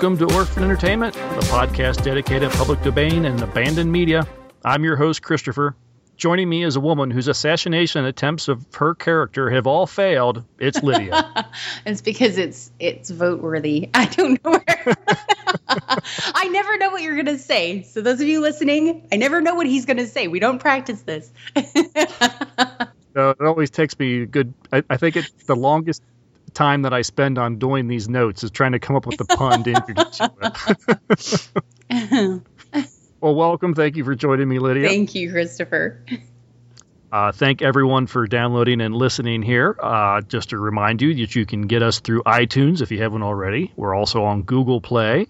Welcome to Orphan Entertainment, the podcast dedicated to public domain and abandoned media. I'm your host, Christopher. Joining me is a woman whose assassination attempts of her character have all failed. It's Lydia. it's because it's it's vote worthy. I don't know where. I never know what you're gonna say. So those of you listening, I never know what he's gonna say. We don't practice this. it always takes me a good. I, I think it's the longest time that I spend on doing these notes is trying to come up with the pun to introduce you. well, welcome. Thank you for joining me, Lydia. Thank you, Christopher. Uh, thank everyone for downloading and listening here. Uh, just to remind you that you can get us through iTunes if you haven't already. We're also on Google Play.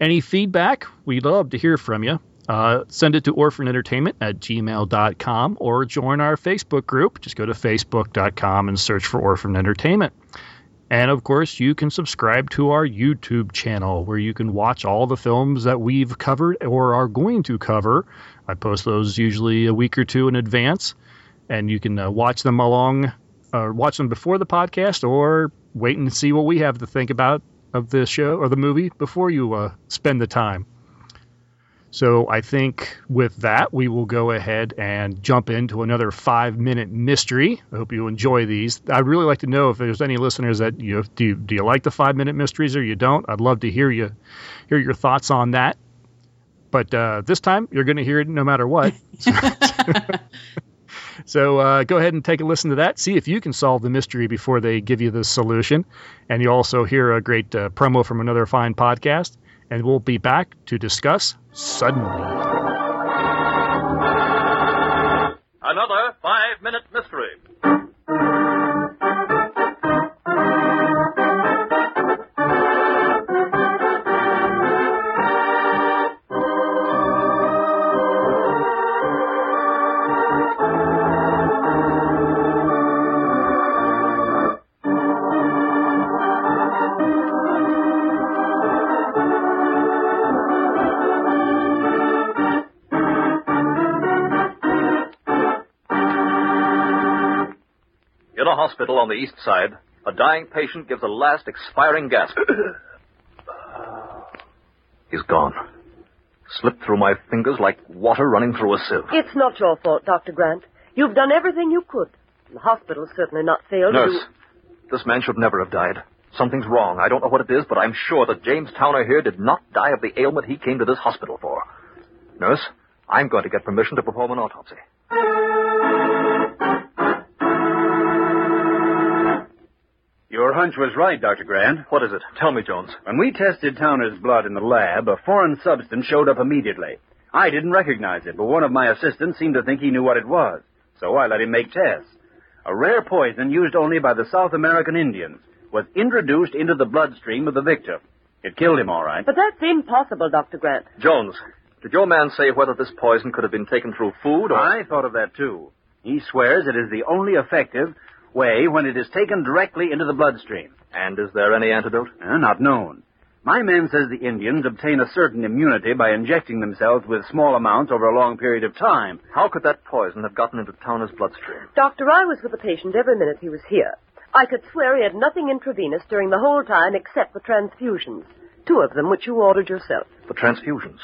Any feedback? We'd love to hear from you. Uh, send it to orphanentertainment at gmail.com or join our Facebook group. Just go to facebook.com and search for Orphan Entertainment. And of course, you can subscribe to our YouTube channel where you can watch all the films that we've covered or are going to cover. I post those usually a week or two in advance, and you can uh, watch them along, uh, watch them before the podcast, or wait and see what we have to think about of the show or the movie before you uh, spend the time. So I think with that, we will go ahead and jump into another five minute mystery. I hope you enjoy these. I'd really like to know if there's any listeners that you do. You, do you like the five minute mysteries or you don't? I'd love to hear you hear your thoughts on that. But uh, this time, you're going to hear it no matter what. so uh, go ahead and take a listen to that. See if you can solve the mystery before they give you the solution. And you also hear a great uh, promo from another fine podcast and we'll be back to discuss Suddenly. Another five minute mystery. Hospital on the east side, a dying patient gives a last expiring gasp. He's gone. Slipped through my fingers like water running through a sieve. It's not your fault, Dr. Grant. You've done everything you could. The hospital's certainly not failed. Nurse, this man should never have died. Something's wrong. I don't know what it is, but I'm sure that James Towner here did not die of the ailment he came to this hospital for. Nurse, I'm going to get permission to perform an autopsy. Your hunch was right, Dr. Grant. What is it? Tell me, Jones. When we tested Towner's blood in the lab, a foreign substance showed up immediately. I didn't recognize it, but one of my assistants seemed to think he knew what it was. So I let him make tests. A rare poison used only by the South American Indians was introduced into the bloodstream of the victim. It killed him, all right. But that's impossible, Dr. Grant. Jones, did your man say whether this poison could have been taken through food or... I thought of that, too. He swears it is the only effective way when it is taken directly into the bloodstream. And is there any antidote? Uh, not known. My man says the Indians obtain a certain immunity by injecting themselves with small amounts over a long period of time. How could that poison have gotten into Towner's bloodstream? Doctor, I was with the patient every minute he was here. I could swear he had nothing intravenous during the whole time except the transfusions. Two of them, which you ordered yourself. The transfusions?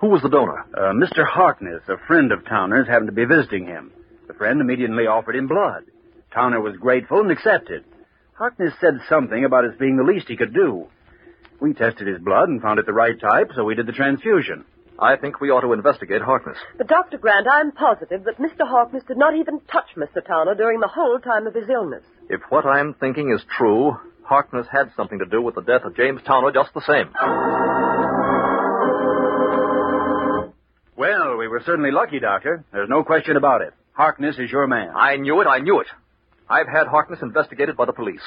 Who was the donor? Uh, Mr. Harkness, a friend of Towner's, happened to be visiting him. The friend immediately offered him blood. Towner was grateful and accepted. Harkness said something about its being the least he could do. We tested his blood and found it the right type, so we did the transfusion. I think we ought to investigate Harkness. But, Dr. Grant, I'm positive that Mr. Harkness did not even touch Mr. Towner during the whole time of his illness. If what I'm thinking is true, Harkness had something to do with the death of James Towner just the same. Well, we were certainly lucky, Doctor. There's no question about it. Harkness is your man. I knew it, I knew it. I've had Harkness investigated by the police.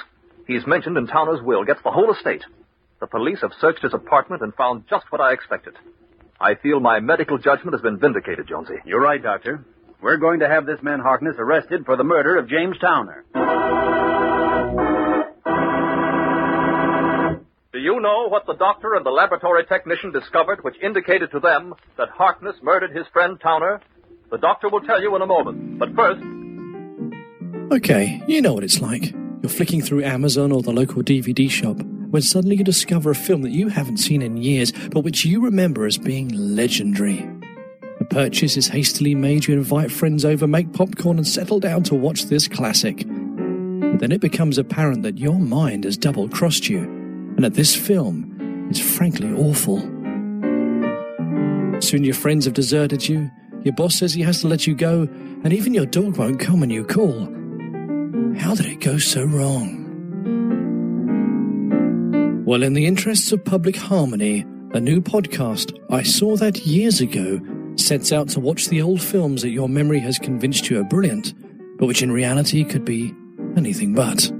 He's mentioned in Towner's will, gets the whole estate. The police have searched his apartment and found just what I expected. I feel my medical judgment has been vindicated, Jonesy. You're right, Doctor. We're going to have this man Harkness arrested for the murder of James Towner. Do you know what the doctor and the laboratory technician discovered which indicated to them that Harkness murdered his friend Towner? The doctor will tell you in a moment. But first, Okay, you know what it's like. You're flicking through Amazon or the local DVD shop, when suddenly you discover a film that you haven't seen in years, but which you remember as being legendary. A purchase is hastily made, you invite friends over, make popcorn, and settle down to watch this classic. But then it becomes apparent that your mind has double crossed you, and that this film is frankly awful. Soon your friends have deserted you, your boss says he has to let you go, and even your dog won't come when you call. How did it go so wrong? Well, in the interests of public harmony, a new podcast, I Saw That Years Ago, sets out to watch the old films that your memory has convinced you are brilliant, but which in reality could be anything but.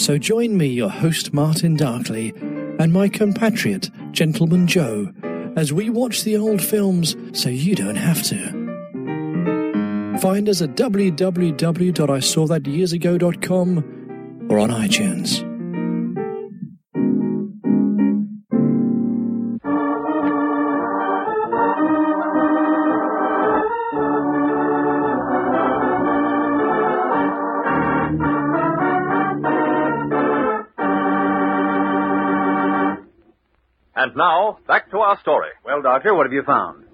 So join me, your host Martin Darkley, and my compatriot, Gentleman Joe, as we watch the old films so you don't have to. Find us at www.isawthatyearsago.com or on iTunes. And now, back to our story. Well, Doctor, what have you found?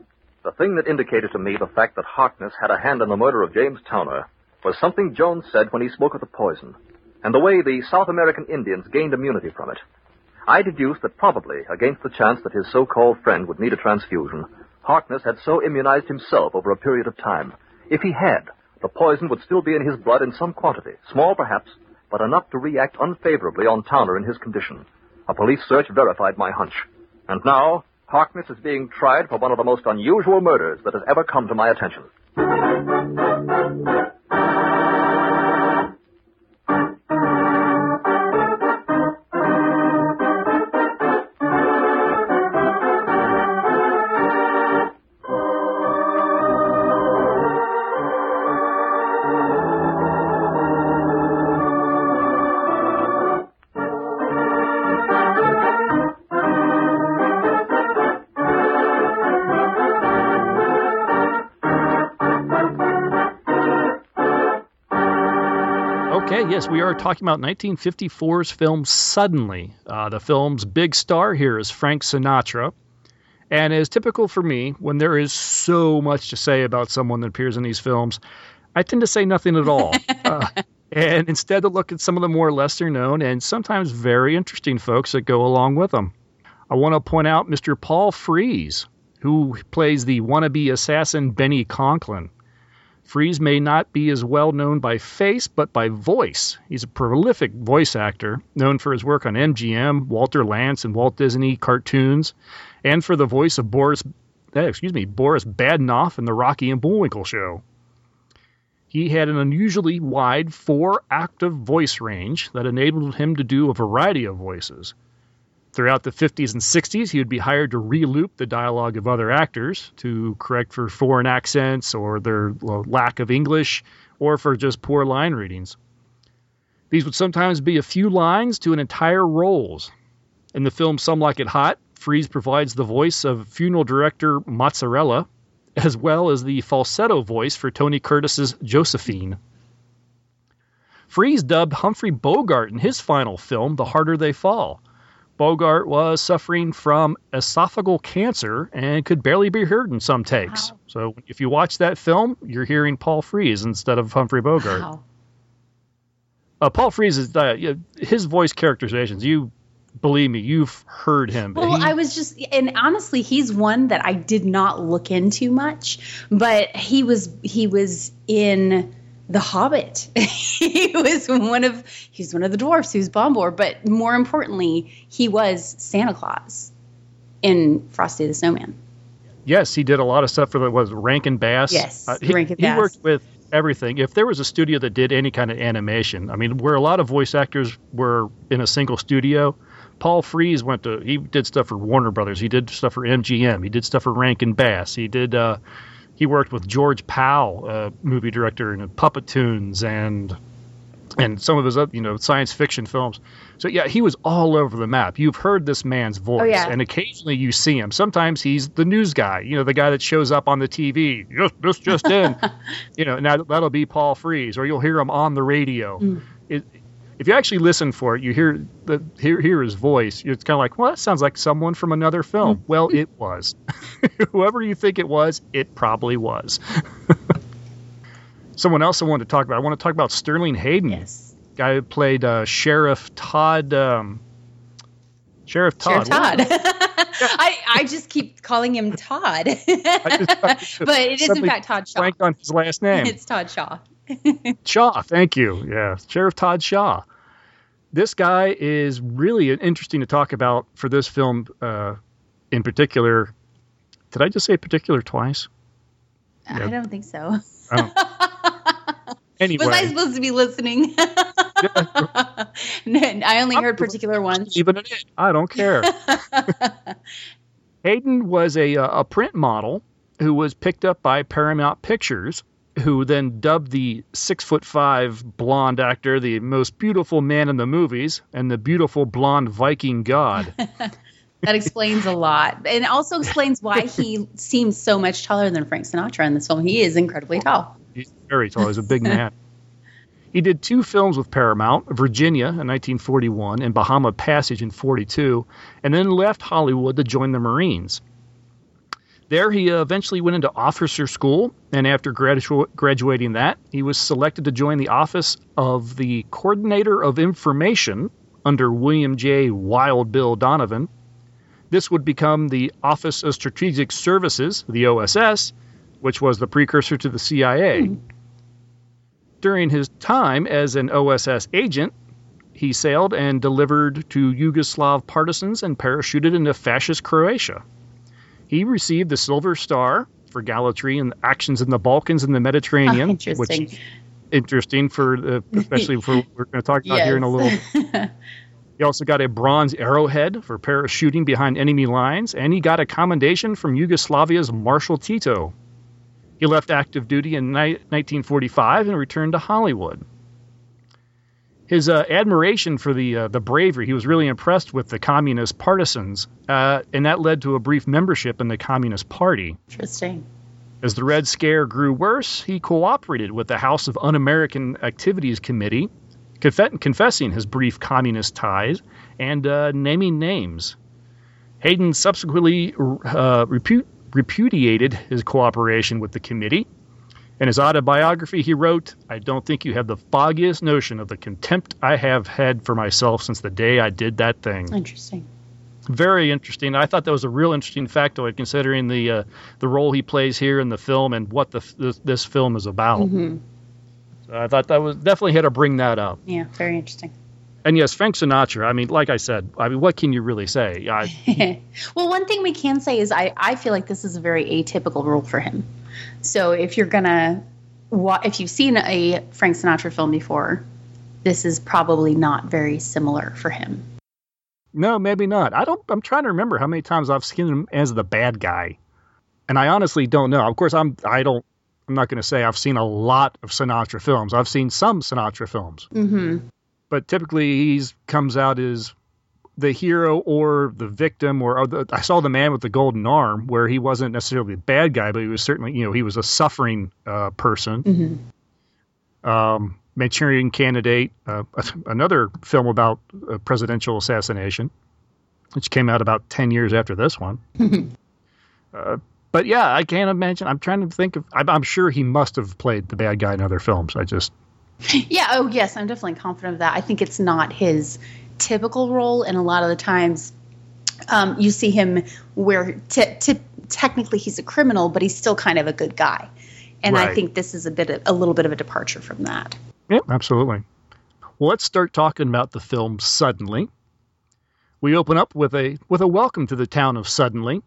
The thing that indicated to me the fact that Harkness had a hand in the murder of James Towner was something Jones said when he spoke of the poison, and the way the South American Indians gained immunity from it. I deduced that probably, against the chance that his so-called friend would need a transfusion, Harkness had so immunized himself over a period of time. If he had, the poison would still be in his blood in some quantity, small perhaps, but enough to react unfavorably on Towner in his condition. A police search verified my hunch. And now, Harkness is being tried for one of the most unusual murders that has ever come to my attention. Okay, yes, we are talking about 1954's film Suddenly. Uh, the film's big star here is Frank Sinatra. And as typical for me, when there is so much to say about someone that appears in these films, I tend to say nothing at all. uh, and instead to look at some of the more lesser known and sometimes very interesting folks that go along with them. I want to point out Mr. Paul Frees, who plays the wannabe assassin Benny Conklin. Frees may not be as well known by face, but by voice. He's a prolific voice actor, known for his work on MGM, Walter Lantz, and Walt Disney cartoons, and for the voice of Boris, eh, excuse me, Boris Badenov in the Rocky and Bullwinkle show. He had an unusually wide four-octave voice range that enabled him to do a variety of voices. Throughout the 50s and 60s, he would be hired to reloop the dialogue of other actors to correct for foreign accents or their lack of English or for just poor line readings. These would sometimes be a few lines to an entire roles. In the film Some Like It Hot, Frees provides the voice of funeral director Mozzarella, as well as the falsetto voice for Tony Curtis's Josephine. Frees dubbed Humphrey Bogart in his final film, The Harder They Fall. Bogart was suffering from esophageal cancer and could barely be heard in some takes. Wow. So if you watch that film, you're hearing Paul Frees instead of Humphrey Bogart. Wow. Uh, Paul Frees is uh, his voice characterizations. You believe me, you've heard him. Well, He- I was just, and honestly, he's one that I did not look into much, but he was he was in The Hobbit. he was one of he's one of the dwarfs who's Bombur, but more importantly, he was Santa Claus in Frosty the Snowman. Yes, he did a lot of stuff for the was Rankin Bass. Yes, uh, he, Rankin he Bass. worked with everything. If there was a studio that did any kind of animation, I mean, where a lot of voice actors were in a single studio, Paul Frees went to he did stuff for Warner Brothers. He did stuff for MGM. He did stuff for Rankin Bass. He did. Uh, he worked with George Pal, a movie director, in Puppetoons and and some of his other, you know science fiction films. So yeah, he was all over the map. You've heard this man's voice, Oh, yeah. and occasionally you see him. Sometimes he's the news guy, you know, the guy that shows up on the TV. Just this just in, you know. Now that'll be Paul Frees, or you'll hear him on the radio. Mm. It, if you actually listen for it, you hear the hear, hear his voice. It's kind of like, well, that sounds like someone from another film. Hmm. well, it was. Whoever you think it was, it probably was. someone else I wanted to talk about. I want to talk about Sterling Hayden, Yes. guy who played uh, Sheriff Todd. Um, Sheriff Todd. Sheriff Todd. I, I just keep calling him Todd. but it is in fact Todd Shaw. On his last name. It's Todd Shaw. Shaw, thank you. Yeah, Sheriff Todd Shaw. This guy is really interesting to talk about for this film uh, in particular. Did I just say particular twice? I don't think so. Anyway, Was I supposed to be listening? No, I only heard particular ones. even in it, I don't care. Hayden was a, uh, a print model who was picked up by Paramount Pictures, who then dubbed the six foot five blonde actor the most beautiful man in the movies and the beautiful blonde Viking god. That explains a lot. And also explains why he seems so much taller than Frank Sinatra in this film. He is incredibly tall. He's very tall. He's a big man. He did two films with Paramount, Virginia in 1941 and Bahama Passage in 42, and then left Hollywood to join the Marines. There, he uh, eventually went into officer school, and after gradu- graduating that, he was selected to join the office of the Coordinator of Information under William J. Wild Bill Donovan. This would become the Office of Strategic Services, the OSS, which was the precursor to the CIA. During his time as an OSS agent, he sailed and delivered to Yugoslav partisans and parachuted into fascist Croatia. He received the Silver Star for gallantry and actions in the Balkans and the Mediterranean, oh, Interesting. which interesting for the, especially for what we're going to talk about here in a little. He also got a bronze arrowhead for parachuting behind enemy lines, and he got a commendation from Yugoslavia's Marshal Tito. He left active duty in ni- 1945 and returned to Hollywood. His uh, admiration for the uh, the bravery, he was really impressed with the communist partisans, uh, and that led to a brief membership in the Communist Party. Interesting. As the Red Scare grew worse, he cooperated with the House of Un American Activities Committee, conf- confessing his brief communist ties and uh, naming names. Hayden subsequently uh, repu- repudiated his cooperation with the committee. In his autobiography, he wrote, I don't think you have the foggiest notion of the contempt I have had for myself since the day I did that thing Interesting. very interesting. I thought that was a real interesting factoid, considering the uh, the role he plays here in the film and what the this, this film is about. hmm So I thought that was definitely had to bring that up. Yeah, very interesting. And yes, Frank Sinatra. I mean, like I said, I mean, what can you really say? I, well, one thing we can say is I, I feel like this is a very atypical role for him. So if you're gonna, if you've seen a Frank Sinatra film before, this is probably not very similar for him. no, maybe not. I don't. I'm trying to remember how many times I've seen him as the bad guy, and I honestly don't know. Of course, I'm. I don't. I'm not going to say I've seen a lot of Sinatra films. I've seen some Sinatra films. hmm but typically he comes out as the hero or the victim or, or the, I saw the man with the golden arm where he wasn't necessarily a bad guy but he was certainly you know he was a suffering uh, person hmm um, Manchurian Candidate uh, another film about a presidential assassination which came out about 10 years after this one uh, but yeah I can't imagine I'm trying to think of I'm, I'm sure he must have played the bad guy in other films I just Yeah. Oh, yes. I'm definitely confident of that. I think it's not his typical role, and a lot of the times, um, you see him where t- t- technically he's a criminal, but he's still kind of a good guy. And I think this is a bit, of, a little bit of a departure from that. Yeah, absolutely. Well, let's start talking about the film Suddenly. We open up with a with a welcome to the town of Suddenly.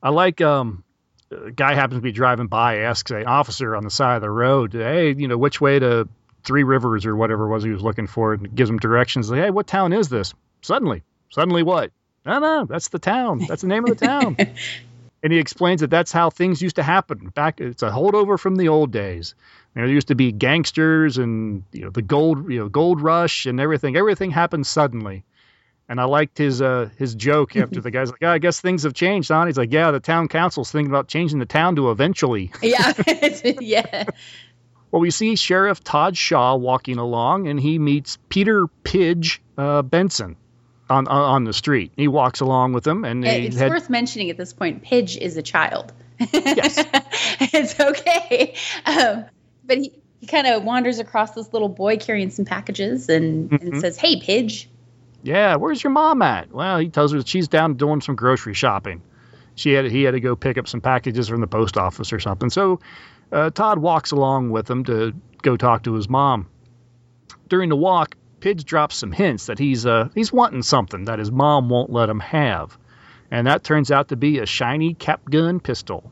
I like um a guy happens to be driving by, asks an officer on the side of the road, "Hey, you know, which way to Three Rivers or whatever it was he was looking for?" And gives him directions. Like, "Hey, what town is this?" Suddenly, suddenly what? No, no, that's the town. That's the name of the town. and he explains that that's how things used to happen back. It's a holdover from the old days. You know, there used to be gangsters and you know the gold, you know, gold rush and everything. Everything happened suddenly. And I liked his uh, his joke after the guy's like, oh, I guess things have changed, huh? He's like, Yeah, the town council's thinking about changing the town to eventually. Yeah. yeah. Well, we see Sheriff Todd Shaw walking along, and he meets Peter Pidge uh, Benson on, on, the street. He walks along with him, and it's had, worth mentioning at this point. Pidge is a child. Yes. it's okay, um, but he he kind of wanders across this little boy carrying some packages and, Mhm. and says, "Hey, Pidge." Yeah, where's your mom at? Well, he tells her that she's down doing some grocery shopping. She had he had to go pick up some packages from the post office or something. So uh, Todd walks along with him to go talk to his mom. During the walk, Pidge drops some hints that he's uh, he's wanting something that his mom won't let him have, and that turns out to be a shiny cap gun pistol.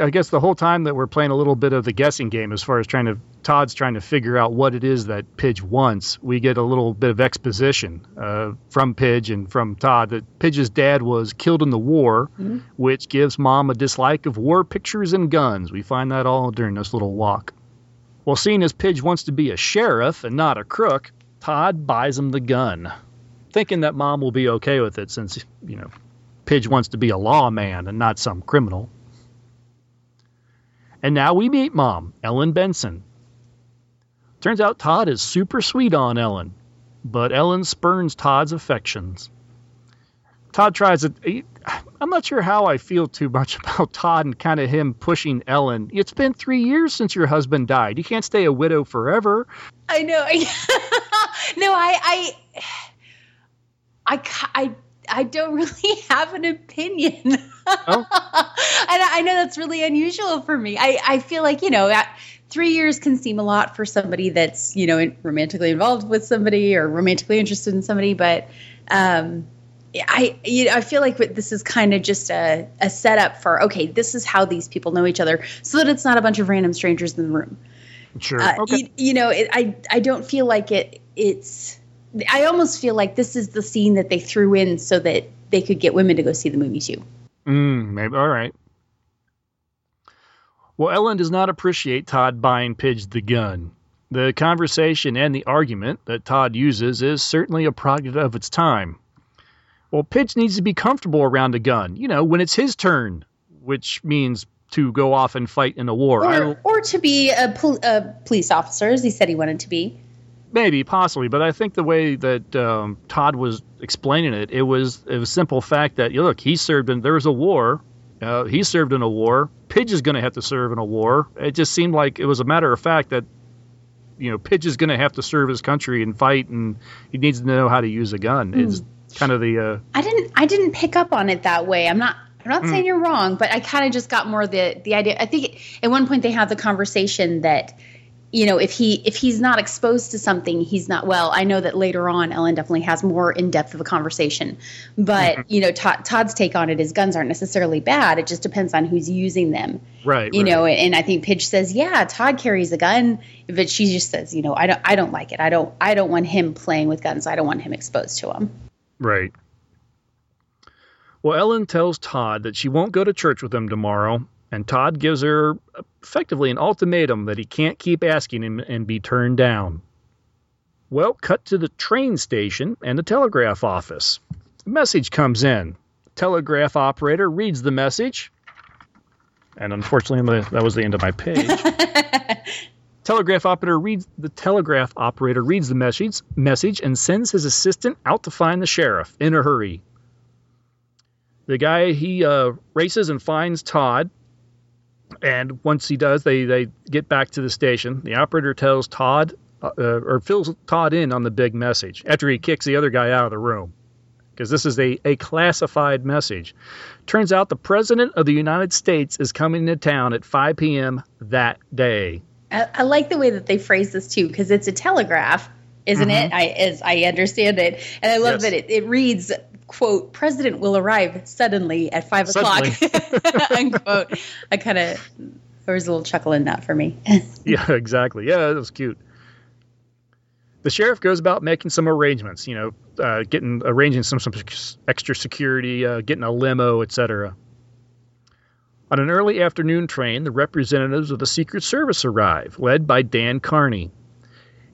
I guess the whole time that we're playing a little bit of the guessing game as far as trying to Todd's trying to figure out what it is that Pidge wants, we get a little bit of exposition uh, from Pidge and from Todd that Pidge's dad was killed in the war, which gives mom a dislike of war pictures and guns. We find that all during this little walk. Well, seeing as Pidge wants to be a sheriff and not a crook, Todd buys him the gun, thinking that mom will be okay with it since, you know, Pidge wants to be a lawman and not some criminal. And now we meet mom, Ellen Benson. Turns out Todd is super sweet on Ellen, but Ellen spurns Todd's affections. Todd tries to. I'm not sure how I feel too much about Todd and kind of him pushing Ellen. It's been three years since your husband died. You can't stay a widow forever. I know. no, I, I, I, I, I don't really have an opinion. Oh. and I I know that's really unusual for me. I, I feel like you know, three years can seem a lot for somebody that's you know in- romantically involved with somebody or romantically interested in somebody, but um, I you know, I feel like this is kind of just a, a setup for okay, this is how these people know each other, so that it's not a bunch of random strangers in the room. Sure. Uh, okay. you, you know, it, I I don't feel like it. It's I almost feel like this is the scene that they threw in so that they could get women to go see the movie too. Mm, maybe. All right. Well, Ellen does not appreciate Todd buying Pidge the gun. The conversation and the argument that Todd uses is certainly a product of its time. Well, Pidge needs to be comfortable around a gun, you know, when it's his turn, which means to go off and fight in a war. Or, or to be a, pol- a police officer, as he said he wanted to be. Maybe, possibly, but I think the way that um, Todd was explaining it, it was it was simple fact that you look, he served in there was a war, uh, he served in a war. Pidge is going to have to serve in a war. It just seemed like it was a matter of fact that you know Pidge is going to have to serve his country and fight, and he needs to know how to use a gun. It's kind of the uh, I didn't I didn't pick up on it that way. I'm not I'm not saying you're wrong, but I kind of just got more the the idea. I think at one point they have the conversation that you know if he if he's not exposed to something he's not well i know that later on ellen definitely has more in-depth of a conversation. But mm-hmm. you know Todd, todd's take on it is guns aren't necessarily bad. It just depends on who's using them. Right. you right. know and i think pidge says yeah todd carries a gun. But she just says you know i don't i don't like it. I don't i don't want him playing with guns. I don't want him exposed to them Right. Well, Ellen tells Todd that she won't go to church with him tomorrow, and Todd gives her effectively an ultimatum that he can't keep asking him and be turned down. Well, cut to the train station and the telegraph office. A message comes in. Telegraph operator reads the message, and unfortunately, that was the end of my page. telegraph operator reads the telegraph operator reads the message message and sends his assistant out to find the sheriff in a hurry. The guy he uh, races and finds Todd, and once he does, they they get back to the station. The operator tells Todd uh, or fills Todd in on the big message after he kicks the other guy out of the room because this is a, a classified message. Turns out the president of the United States is coming to town at 5 p.m. that day. I, I like the way that they phrase this too, because it's a telegraph, isn't it? I as I understand it, and I love Mm-hmm. Yes. that it, it reads, "quote President will arrive suddenly at five o'clock." unquote. I kind of there was a little chuckle in that for me. Yeah, exactly. Yeah, that was cute. The sheriff goes about making some arrangements, you know, uh, getting arranging some some extra security, uh, getting a limo, etc. On an early afternoon train, the representatives of the Secret Service arrive, led by Dan Carney.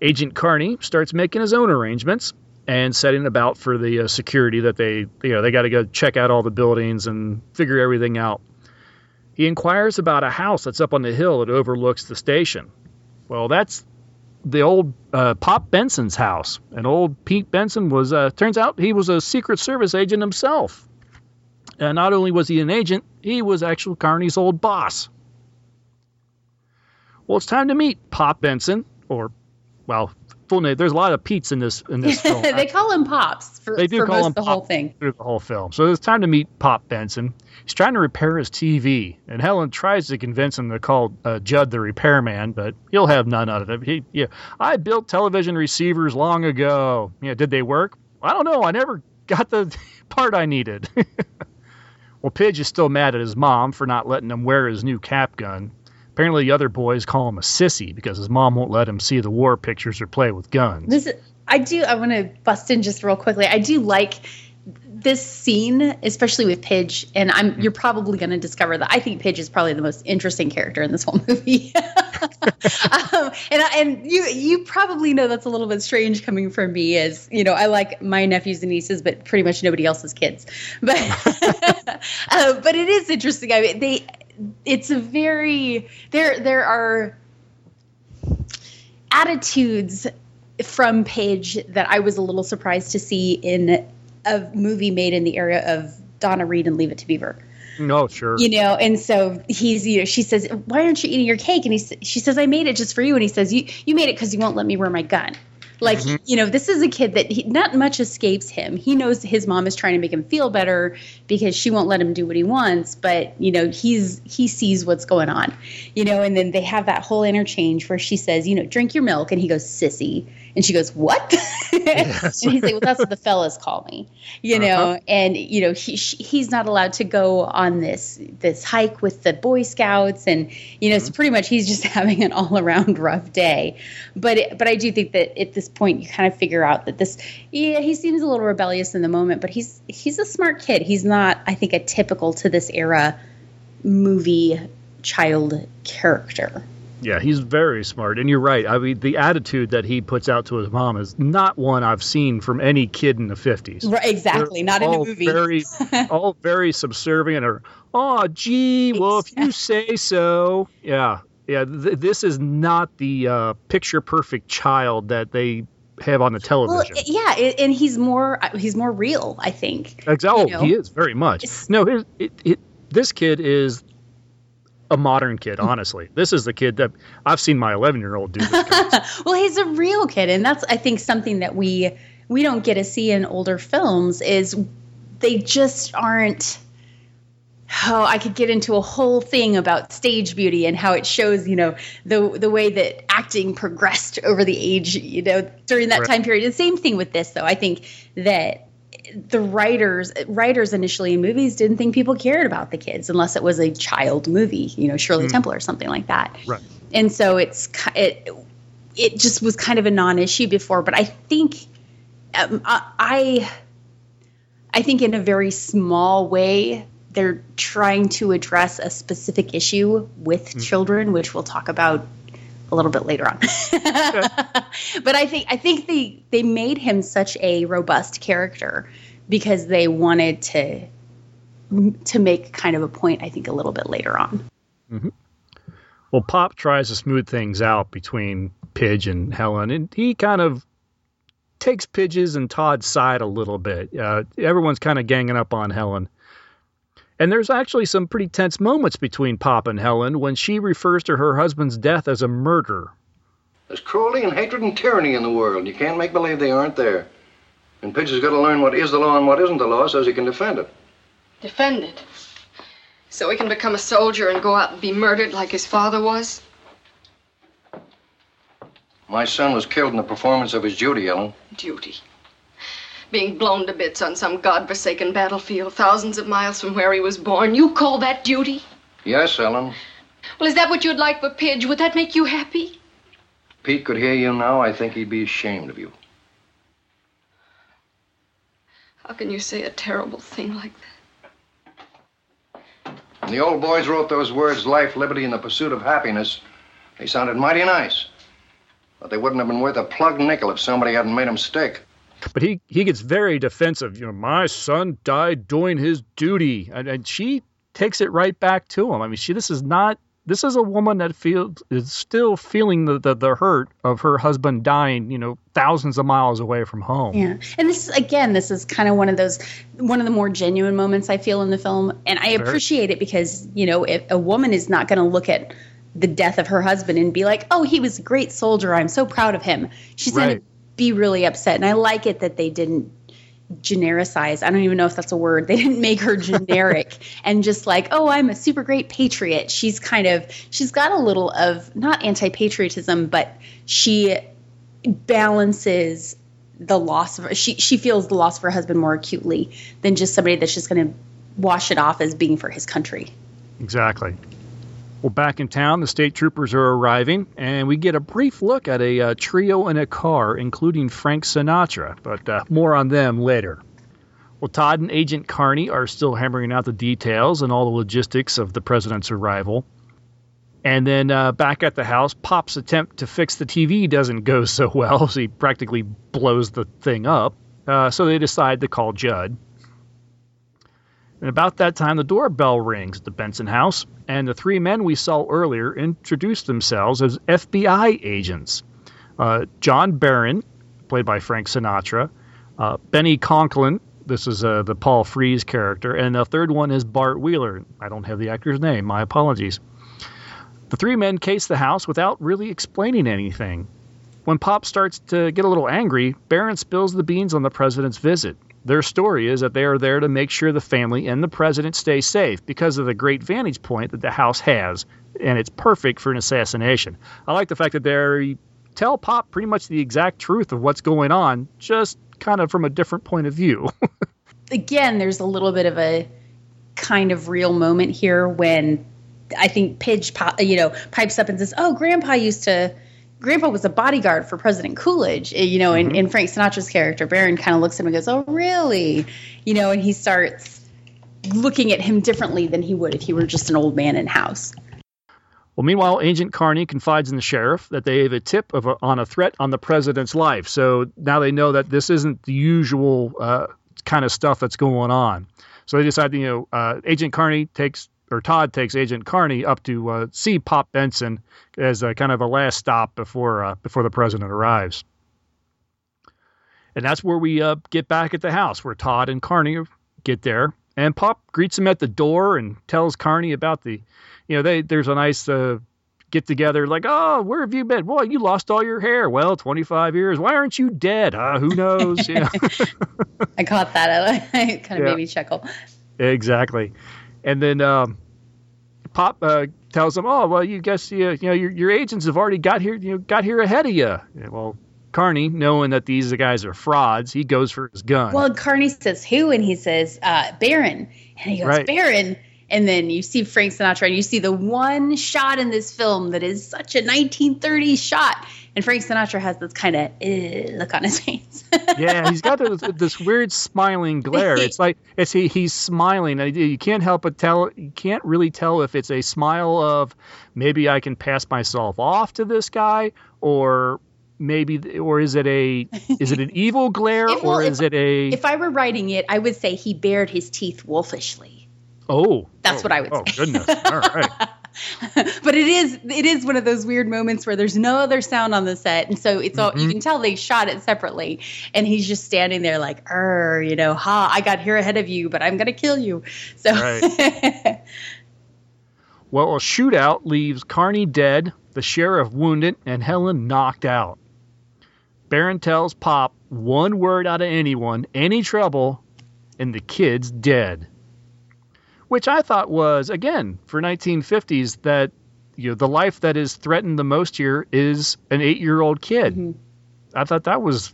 Agent Carney starts making his own arrangements and setting about for the uh, security that they, you know, they got to go check out all the buildings and figure everything out. He inquires about a house that's up on the hill that overlooks the station. Well, that's the old uh, Pop Benson's house. And old Pete Benson was, uh, turns out, he was a Secret Service agent himself. And not only was he an agent, he was actually Carney's old boss. Well, it's time to meet Pop Benson, or, well, full name. There's a lot of Pete's in this in this film. they call him Pops for, they do for call most him the Pop whole thing. through the whole film. So it's time to meet Pop Benson. He's trying to repair his TV, and Helen tries to convince him to call uh, Judd the repairman, but he'll have none of it. He, yeah, I built television receivers long ago. Yeah, did they work? I don't know. I never got the part I needed. well, Pidge is still mad at his mom for not letting him wear his new cap gun. Apparently, the other boys call him a sissy because his mom won't let him see the war pictures or play with guns. This is, I do. I want to bust in just real quickly. I do like this scene, especially with Pidge, and I'm you're probably going to discover that I think Pidge is probably the most interesting character in this whole movie. um, and I, and you you probably know that's a little bit strange coming from me, as you know I like my nephews and nieces, but pretty much nobody else's kids. But uh, but it is interesting. I mean, they it's a very there there are attitudes from Pidge that I was a little surprised to see in a movie made in the area of Donna Reed and Leave It to Beaver. No, sure. You know, and so he's, you know, she says, "Why aren't you eating your cake?" And he, she says, "I made it just for you." And he says, "You, you made it because you won't let me wear my gun." Like, Mm-hmm. you know, this is a kid that he, not much escapes him. He knows his mom is trying to make him feel better because she won't let him do what he wants, but you know, he's he sees what's going on. You know, and then they have that whole interchange where she says, you know, drink your milk and he goes, "Sissy." And she goes, "What?" and he's like, "Well, that's what the fellas call me." You know, and you know, he she, he's not allowed to go on this this hike with the Boy Scouts and you know, so pretty much he's just having an all-around rough day. But it, but I do think that at this point you kind of figure out that this yeah, he seems a little rebellious in the moment, but he's he's a smart kid. He's not I think a typical to this era movie child character. Yeah, he's very smart, and you're right. I mean, the attitude that he puts out to his mom is not one I've seen from any kid in the '50s. Right, exactly. Not in a movie. Very, all very subservient, or oh, gee, well, if you say so. Yeah, yeah. Th- this is not the uh, picture perfect child that they have on the well, television. yeah, and he's more he's more real, I think. Exactly. Oh, you know? he is very much. No, his, it, it, this kid is a modern kid. Honestly, this is the kid that I've seen my 11 year old do. This well, he's a real kid, and that's I think something that we we don't get to see in older films is they just aren't. Oh, I could get into a whole thing about stage beauty and how it shows, you know, the the way that acting progressed over the age, you know, during that Right. time period. The same thing with this, though. I think that the writers writers initially in movies didn't think people cared about the kids unless it was a child movie, you know, Shirley Temple or something like that Right. and so it's it it just was kind of a non-issue before but i think um, I i think in a very small way they're trying to address a specific issue with children which we'll talk about a little bit later on but i think i think they they made him such a robust character because they wanted to to make kind of a point i think a little bit later on Mm-hmm. Well, Pop tries to smooth things out between Pidge and Helen, and he kind of takes Pidge's and Todd's side a little bit. Uh, everyone's kind of ganging up on Helen. And there's actually some pretty tense moments between Pop and Helen when she refers to her husband's death as a murder. There's cruelty and hatred and tyranny in the world. You can't make believe they aren't there. And Pidge has got to learn what is the law and what isn't the law so he can defend it. Defend it. So he can become a soldier and go out and be murdered like his father was? My son was killed in the performance of his duty, Ellen. Duty. Being blown to bits on some godforsaken battlefield thousands of miles from where he was born. You call that duty? Yes, Ellen. Well, is that what you'd like for Pidge? Would that make you happy? Pete could hear you now. I think he'd be ashamed of you. How can you say a terrible thing like that? When the old boys wrote those words, life, liberty, and the pursuit of happiness, they sounded mighty nice. But they wouldn't have been worth a plug nickel if somebody hadn't made 'em stick. But he, he gets very defensive. You know, my son died doing his duty. And, and she takes it right back to him. I mean, she this is not this is a woman that feels is still feeling the, the, the hurt of her husband dying, you know, thousands of miles away from home. Yeah, and this is again, this is kind of one of those one of the more genuine moments I feel in the film, and I appreciate it because you know, if a woman is not going to look at the death of her husband and be like, "Oh, he was a great soldier. I'm so proud of him." She's right. going to be really upset, and I like it that they didn't genericize. I don't even know if that's a word. They didn't make her generic and just like, oh, I'm a super great patriot. She's kind of she's got a little of not anti-patriotism, but she balances the loss of she she feels the loss of her husband more acutely than just somebody that's just going to wash it off as being for his country. Exactly. Well, back in town, the state troopers are arriving, and we get a brief look at a uh, trio in a car, including Frank Sinatra, but uh, more on them later. Well, Todd and Agent Carney are still hammering out the details and all the logistics of the president's arrival. And then uh, back at the house, Pop's attempt to fix the TV doesn't go so well, so he practically blows the thing up. Uh, so they decide to call Judd. And about that time, the doorbell rings at the Benson house, and the three men we saw earlier introduce themselves as FBI agents. Uh, John Barron, played by Frank Sinatra, uh, Benny Conklin, this is uh, the Paul Frees character, and the third one is Bart Wheeler. I don't have the actor's name, my apologies. The three men case the house without really explaining anything. When Pop starts to get a little angry, Barron spills the beans on the president's visit. Their story is that they are there to make sure the family and the president stay safe because of the great vantage point that the house has, and it's perfect for an assassination. I like the fact that they tell Pop pretty much the exact truth of what's going on, just kind of from a different point of view. Again, there's a little bit of a kind of real moment here when I think Pidge, you know, pipes up and says, "Oh, Grandpa used to." Grandpa was a bodyguard for President Coolidge, eh, you know, mm-hmm. and, and Frank Sinatra's character, Barron, kind of looks at him and goes, Oh, really? You know, and he starts looking at him differently than he would if he were just an old man in house. Well, meanwhile, Agent Carney confides in the sheriff that they have a tip of a, on a threat on the president's life. So now they know that this isn't the usual uh, kind of stuff that's going on. So they decide, you know, uh, Agent Carney takes or Todd takes Agent Carney up to uh, see Pop Benson as a, kind of a last stop before uh, before the president arrives. And that's where we uh, get back at the house, where Todd and Carney get there, and Pop greets him at the door and tells Carney about the, you know, they there's a nice uh, get together, like, oh, where have you been? Boy, you lost all your hair. Well, 25 years. Why aren't you dead? Uh, who knows? I caught that. It kind of yeah. made me chuckle. Exactly. And then um, Pop uh, tells them, "Oh, well, you guess you, you know your, your agents have already got here, you know, got here ahead of you." Well, Carney, knowing that these guys are frauds, he goes for his gun. Well, Carney says who, and he says uh, Barron, and he goes right. Barron, and then you see Frank Sinatra, and you see the one shot in this film that is such a 1930s shot, and Frank Sinatra has this kind of uh, look on his face. yeah, he's got this, this, weird smiling glare. It's like it's he, he's smiling. You can't help but tell. You can't really tell if it's a smile of maybe I can pass myself off to this guy, or maybe or is it a is it an evil glare if, well, or is if, it a if i were writing it i would say he bared his teeth wolfishly oh that's oh, what i would oh, say oh goodness all right but it is it is one of those weird moments where there's no other sound on the set, and so it's all mm-hmm. you can tell they shot it separately, and he's just standing there like, "Er, you know, ha, I got here ahead of you, but I'm gonna kill you." So. Right. well, a shootout leaves Carney dead, the sheriff wounded, and Helen knocked out. Barron tells Pop one word out of anyone, any trouble, and the kid's dead which I thought was again for 1950s that you know the life that is threatened the most here is an eight-year-old kid. Mm-hmm. I thought that was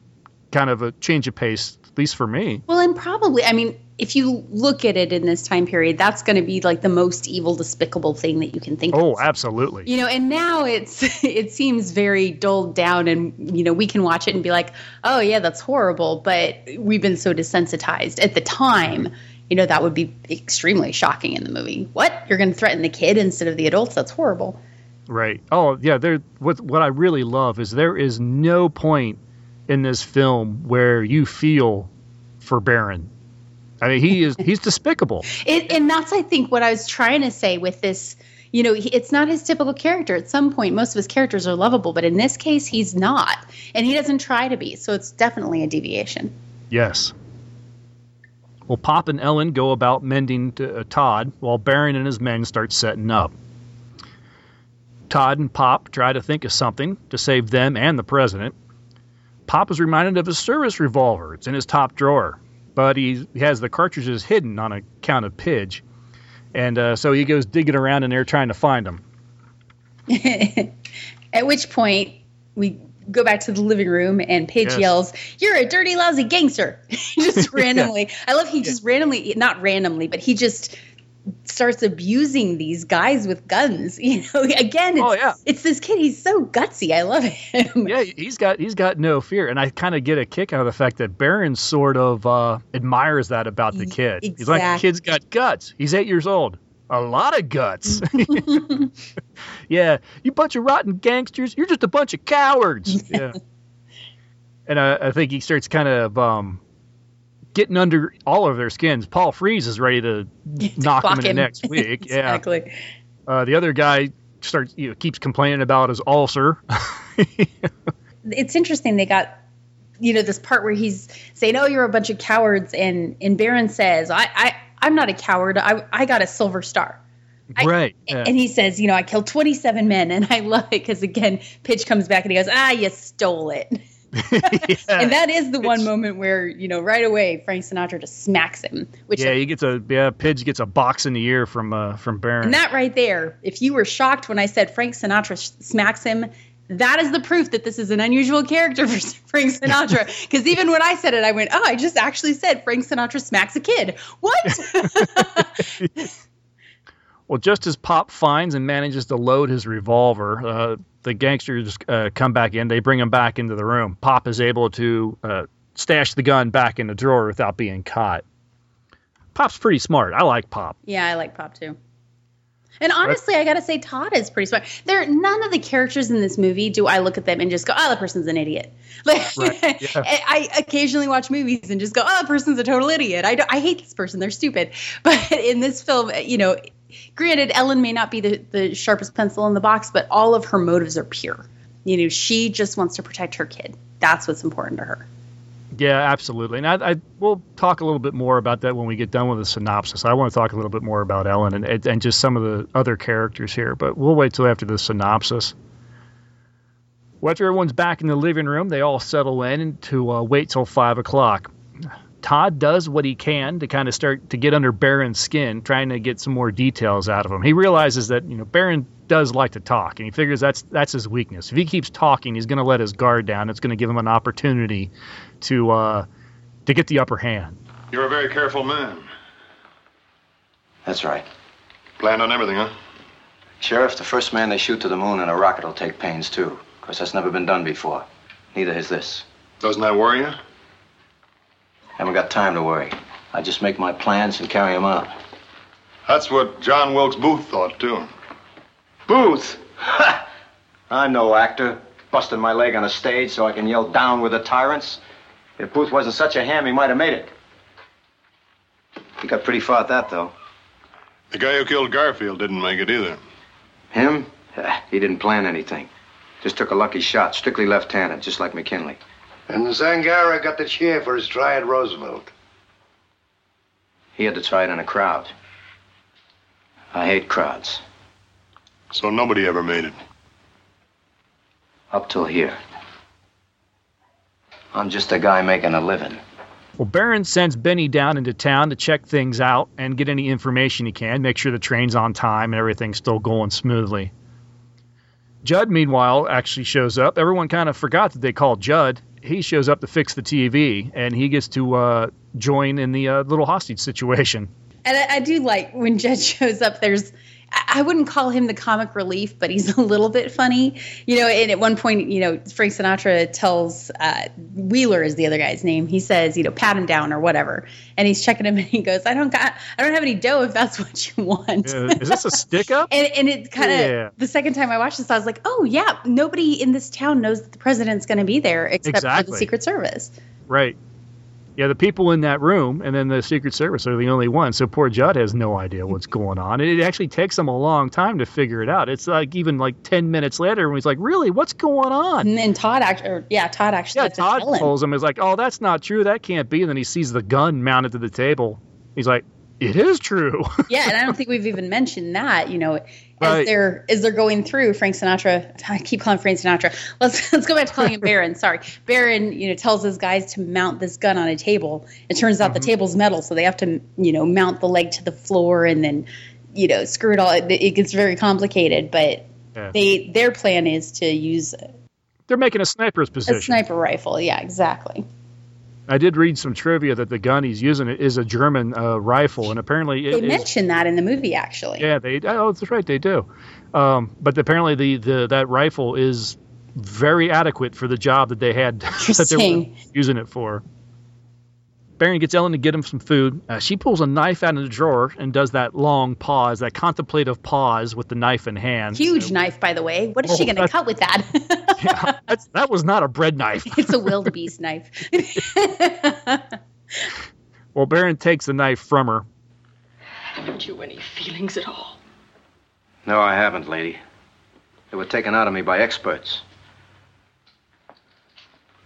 kind of a change of pace, at least for me. Well, and probably, I mean, if you look at it in this time period, that's going to be like the most evil, despicable thing that you can think oh, of. Oh, absolutely. You know, and now it's it seems very dulled down, and you know we can watch it and be like, oh yeah, that's horrible, but we've been so desensitized at the time you know, that would be extremely shocking in the movie. What? You're going to threaten the kid instead of the adults? That's horrible. Right. Oh, yeah. There. What What I really love is there is no point in this film where you feel for Barron I mean, he is he's despicable. It, and that's I think what I was trying to say with this You know, he, it's not his typical character. At some point, most of his characters are lovable, but in this case, he's not, and he doesn't try to be. So it's definitely a deviation. Yes. Well, Pop and Ellen go about mending to, uh, Todd while Baron and his men start setting up. Todd and Pop try to think of something to save them and the president. Pop is reminded of his service revolver. It's in his top drawer, but he, he has the cartridges hidden on account of Pidge. And uh, so he goes digging around in there trying to find them. At which point, we go back to the living room and Pidge Yes. yells, You're a dirty, lousy gangster. just randomly. I love he just randomly, not randomly, but he just starts abusing these guys with guns. You know, again, it's, Oh, yeah. it's this kid. He's so gutsy. I love him. Yeah, he's got he's got no fear, and I kind of get a kick out of the fact that Baron sort of uh, admires that about the kid. Exactly. He's like, exactly. kid's got guts. He's eight years old. A lot of guts. yeah, you bunch of rotten gangsters. You're just a bunch of cowards. Yeah. and uh, I think he starts kind of um, getting under all of their skins. Paul Frees is ready to knock him in the him. next week. Yeah. exactly. Uh, the other guy starts, you know, keeps complaining about his ulcer. It's interesting. They got, you know, this part where he's saying, "Oh, you're a bunch of cowards," and and Baron says, "I, I, I'm not a coward. I, I got a silver star." I- right. yeah. And he says, you know, I killed 27 men, and I love it because again, Pidge comes back and he goes, "Ah, you stole it." And that is the one moment where you know right away Frank Sinatra just smacks him, which yeah, he gets a yeah. Pidge gets a box in the ear from uh, from Baron. and that right there, if you were shocked when I said Frank Sinatra sh- smacks him. That is the proof that this is an unusual character for Frank Sinatra. Because even when I said it, I went, "Oh, I just actually said Frank Sinatra smacks a kid." What? well, just as Pop finds and manages to load his revolver, uh, the gangsters uh, come back in. They bring him back into the room. Pop is able to uh, stash the gun back in the drawer without being caught. Pop's pretty smart. I like Pop. Yeah, I like Pop too. And honestly, I gotta say, Todd is pretty smart. There, none of the characters in this movie do I look at them and just go, "Oh, that person's an idiot." Like, Right, yeah. I I occasionally watch movies and just go, "Oh, that person's a total idiot." I, I hate this person; they're stupid. But in this film, you know, granted, Ellen may not be the the sharpest pencil in the box, but all of her motives are pure. You know, she just wants to protect her kid. That's what's important to her. Yeah, absolutely. And I, I we'll talk a little bit more about that when we get done with the synopsis. I want to talk a little bit more about Ellen and and and just some of the other characters here, but we'll wait till after the synopsis. Well, after everyone's back in the living room, they all settle in to uh, wait till five o'clock. Todd does what he can to kind of start to get under Baron's skin, trying to get some more details out of him. He realizes that you know Baron does like to talk, and he figures that's that's his weakness. If he keeps talking, he's going to let his guard down. It's going to give him an opportunity to uh, to get the upper hand. You're a very careful man. That's right. Planned on everything, huh? Sheriff, the first man they shoot to the moon in a rocket will take pains, too. Of course, that's never been done before. Neither has this. Doesn't that worry you? Haven't got time to worry. I just make my plans and carry 'em out. That's what John Wilkes Booth thought, too. Booth! Ha! I'm no actor. Busting my leg on a stage so I can yell down with the tyrants. If Booth wasn't such a ham, he might have made it. He got pretty far at that, though. The guy who killed Garfield didn't make it either. Him? Eh, He didn't plan anything. Just took a lucky shot, strictly left-handed, just like McKinley. And Zangara got the cheer for his try at Roosevelt. He had to try it in a crowd. I hate crowds. So nobody ever made it. Up till here. I'm just a guy making a living. Well, Baron sends Benny down into town to check things out and get any information he can, make sure the train's on time and everything's still going smoothly. Judd, meanwhile, actually shows up. Everyone kind of forgot that they called Judd. He shows up to fix the TV, and he gets to uh, join in the uh, little hostage situation. And I, I do like when Judd shows up. There's, I wouldn't call him the comic relief, but he's a little bit funny, you know. And at one point, you know, Frank Sinatra tells uh, Wheeler is the other guy's name. He says, you know, pat him down or whatever, and he's checking him, and he goes, I don't got, I don't have any dough if that's what you want. Is this a stick up? And, and it kind of Yeah. the second time I watched this, I was like, oh yeah, nobody in this town knows that the president's going to be there except for the Secret Service. Right. Yeah, the people in that room and then the Secret Service are the only ones. So poor Judd has no idea what's going on. And it actually takes him a long time to figure it out. It's like even like 10 minutes later when he's like, really, what's going on? And then Todd actually, yeah, Todd actually. Yeah, to Todd him. tells him, he's like, oh, that's not true. That can't be. And then he sees the gun mounted to the table. He's like, it is true. yeah, and I don't think we've even mentioned that. You know, as Right. they're as they're going through, Frank Sinatra. I keep calling Frank Sinatra. Let's let's go back to calling him Baron. Sorry, Baron. You know, tells his guys to mount this gun on a table. It turns out the Mm-hmm. table's metal, so they have to you know mount the leg to the floor and then you know screw it all. It, it gets very complicated, but Yeah. they their plan is to use They're making a sniper's position. a sniper rifle. Yeah, exactly. I did read some trivia that the gun he's using is a German uh, rifle, and apparently it They mention that in the movie actually. Yeah, they. Oh, that's right, they do. Um, but apparently, the, the that rifle is very adequate for the job that they had that they were using it for. Baron gets Ellen to get him some food. Uh, she pulls a knife out of the drawer and does that long pause, that contemplative pause with the knife in hand. Huge knife, by the way. What is she Oh, going to cut with that? Yeah, that's, that was not a bread knife. it's a wildebeest knife. Well, Baron takes the knife from her. Haven't you any feelings at all? No, I haven't, lady. They were taken out of me by experts.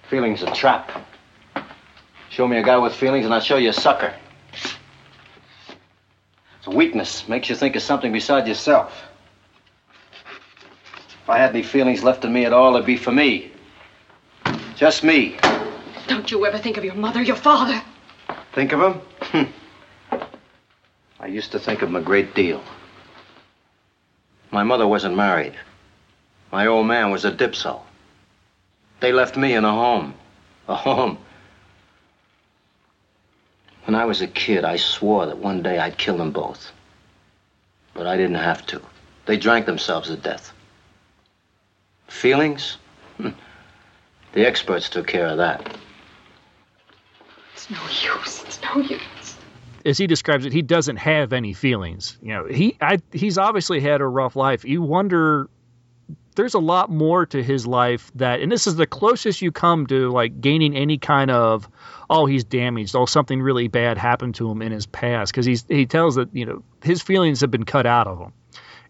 Feelings a trap. Show me a guy with feelings, and I'll show you a sucker. It's a weakness. Makes you think of something beside yourself. If I had any feelings left in me at all, it'd be for me. Just me. Don't you ever think of your mother, your father? Think of him? Hmm. I used to think of him a great deal. My mother wasn't married. My old man was a dipso. They left me in a home. A home. When I was a kid, I swore that one day I'd kill them both. But I didn't have to. They drank themselves to death. Feelings? Hmm. The experts took care of that. It's no use. It's no use. as he describes it, he doesn't have any feelings. You know, he I, he's obviously had a rough life. You wonder there's a lot more to his life that and this is the closest you come to like gaining any kind of oh he's damaged oh something really bad happened to him in his past. Because he's he tells that you know his feelings have been cut out of him.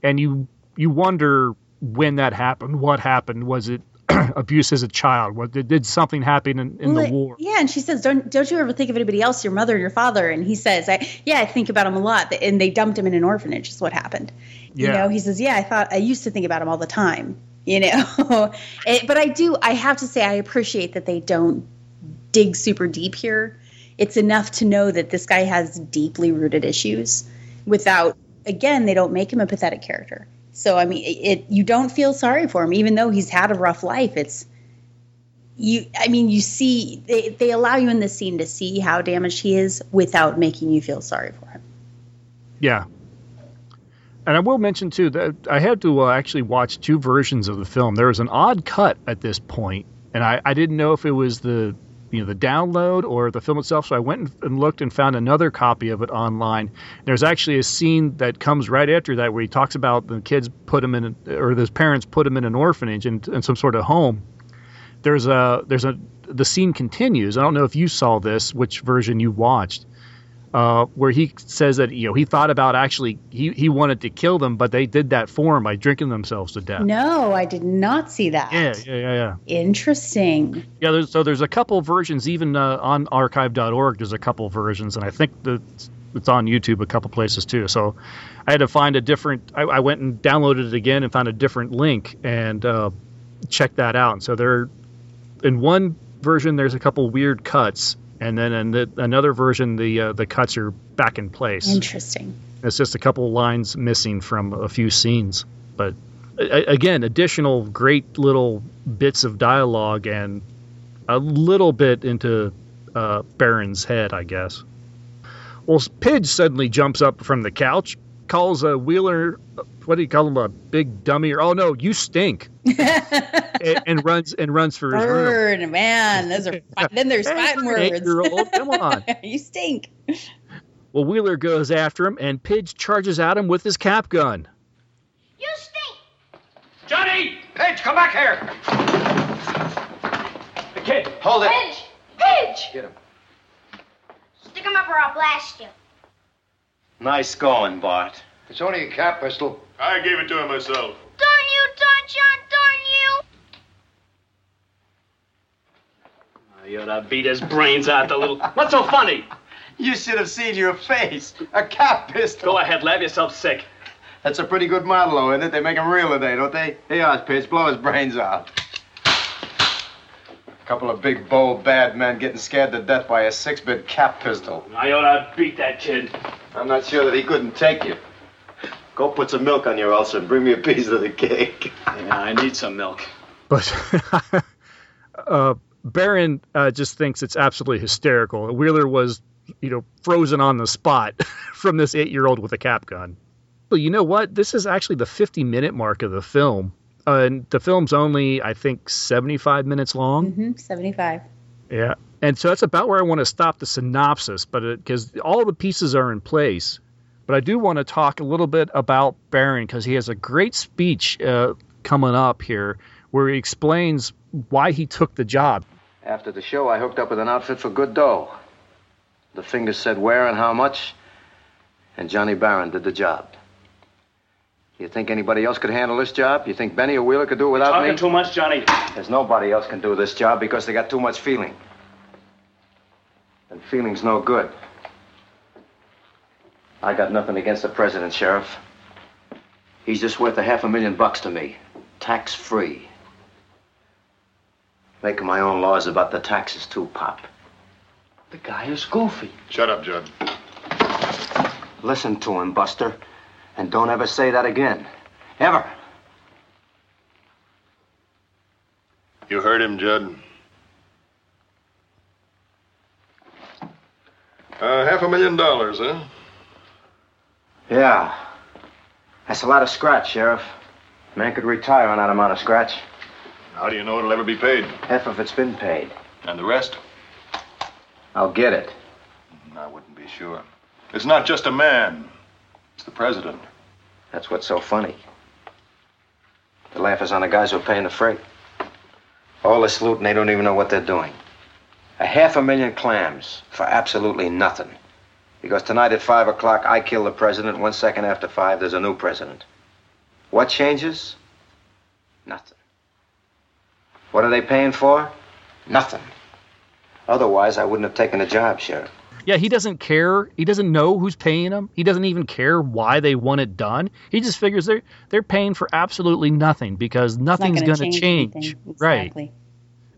And you you wonder when that happened what happened was it abuse as a child what did, did something happen in, in Well, the war Yeah, and she says, "Don't don't you ever think of anybody else, your mother, and your father?" And he says, I, "Yeah, I think about him a lot." And they dumped him in an orphanage. Is what happened. You Yeah. know, he says, "Yeah, I thought I used to think about him all the time." You know, It- but I do. I have to say, I appreciate that they don't dig super deep here. It's enough to know that this guy has deeply rooted issues. Without, again, they don't make him a pathetic character. So I mean, it, it you don't feel sorry for him, even though he's had a rough life. It's you i mean you see they, they allow you in the scene to see how damaged he is without making you feel sorry for him Yeah. And I will mention too that I had to uh, actually watch two versions of the film. There was an odd cut at this point, and I, I didn't know if it was the you know the download or the film itself. So I went and, and looked and found another copy of it online. There's actually a scene that comes right after that where he talks about the kids put him in or his parents put him in an orphanage and in some sort of home. There's a there's a the scene continues. I don't know if you saw this, which version you watched uh, where he says that you know he thought about actually he, he wanted to kill them, but they did that for him by drinking themselves to death. no i did not see that Yeah, yeah, yeah, yeah. interesting Yeah, there's, so there's a couple versions even uh, on archive.org. There's a couple versions, and I think that it's on YouTube a couple places too. So I had to find a different. I, I went and downloaded it again and found a different link and uh, checked that out. And so there, in one version, there's a couple weird cuts, and then in the, another version, the uh, the cuts are back in place. interesting It's just a couple lines missing from a few scenes, but a- again, additional great little bits of dialogue and a little bit into uh, Baron's head, I guess. Well, Pidge suddenly jumps up from the couch, calls a Wheeler, what do you call him, a big dummy? Or oh no, you stink, and, and runs and runs for his room. bird man those are fi- then there's fighting words Eight-year-old, come on. you stink Well, Wheeler goes after him, and Pidge charges at him with his cap gun. You stink johnny! Pidge, come back here! The kid. Hold it. Pidge! Pidge! Get him. Stick 'em up or I'll blast you. Nice going, Bart. It's only a cap pistol. I gave it to him myself. Darn you, Don John, darn you! Ah, you ought to beat his brains out, the little. What's so funny? You should have seen your face. A cap pistol. Go ahead, lab yourself sick. That's a pretty good model, isn't it? They make 'em real today, don't they? Hey, Ozpitch, blow his brains out. A couple of big, bold, bad men getting scared to death by a six-bit cap pistol. I ought to beat that kid. I'm not sure that he couldn't take you. Go put some milk on your ulcer and bring me a piece of the cake. Yeah, I need some milk. But uh, Barron uh, just thinks it's absolutely hysterical. Wheeler was, you know, frozen on the spot from this eight-year-old with a cap gun. But you know what? This is actually the 50-minute mark of the film, uh, and the film's only, I think, 75 minutes long. hmm 75. Yeah. And so that's about where I want to stop the synopsis, but because all the pieces are in place. But I do want to talk a little bit about Barron because he has a great speech uh, coming up here where he explains why he took the job. After the show, I hooked up with an outfit for good dough. The fingers said where and how much, and Johnny Barron did the job. You think anybody else could handle this job? You think Benny or Wheeler could do it without Talking me? Talking too much, Johnny. There's nobody else can do this job because they got too much feeling. And feeling's no good. I got nothing against the president, Sheriff. He's just worth a half a million bucks to me, tax free. Making my own laws about the taxes, too, Pop. The guy is goofy. Shut up, Judd. Listen to him, Buster, and don't ever say that again. Ever. You heard him, Judd. Uh, half a million dollars, huh? Yeah. That's a lot of scratch, Sheriff. Man could retire on that amount of scratch. How do you know it'll ever be paid? Half of it's been paid. And the rest? I'll get it. Mm, I wouldn't be sure. It's not just a man. It's the president. That's what's so funny. The laugh is on the guys who are paying the freight. All this loot and they don't even know what they're doing. A half a million clams for absolutely nothing. Because tonight at five o'clock, I kill the president. One second after five, there's a new president. What changes? Nothing. What are they paying for? Nothing. Otherwise, I wouldn't have taken the job, Sheriff. Yeah, he doesn't care. He doesn't know who's paying him. He doesn't even care why they want it done. He just figures they're they're paying for absolutely nothing because nothing's gonna going to change change. anything. Right.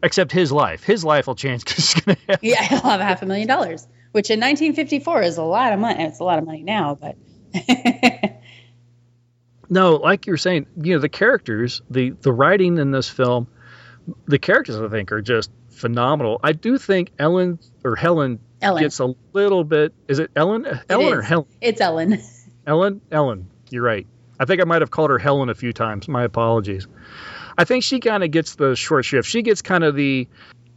Except his life. His life will change because he's going to have Yeah, he'll have half a million dollars, which in 1954 is a lot of money. It's a lot of money now, but No, like you were saying, you know, the characters, the the writing in this film, the characters I think are just phenomenal. I do think Ellen or Helen, Ellen. gets a little bit. Is it Ellen? Ellen or. Helen? it's Ellen. Ellen? Ellen. You're right. I think I might have called her Helen a few times. My apologies. I think she kind of gets the short shift. She gets kind of the.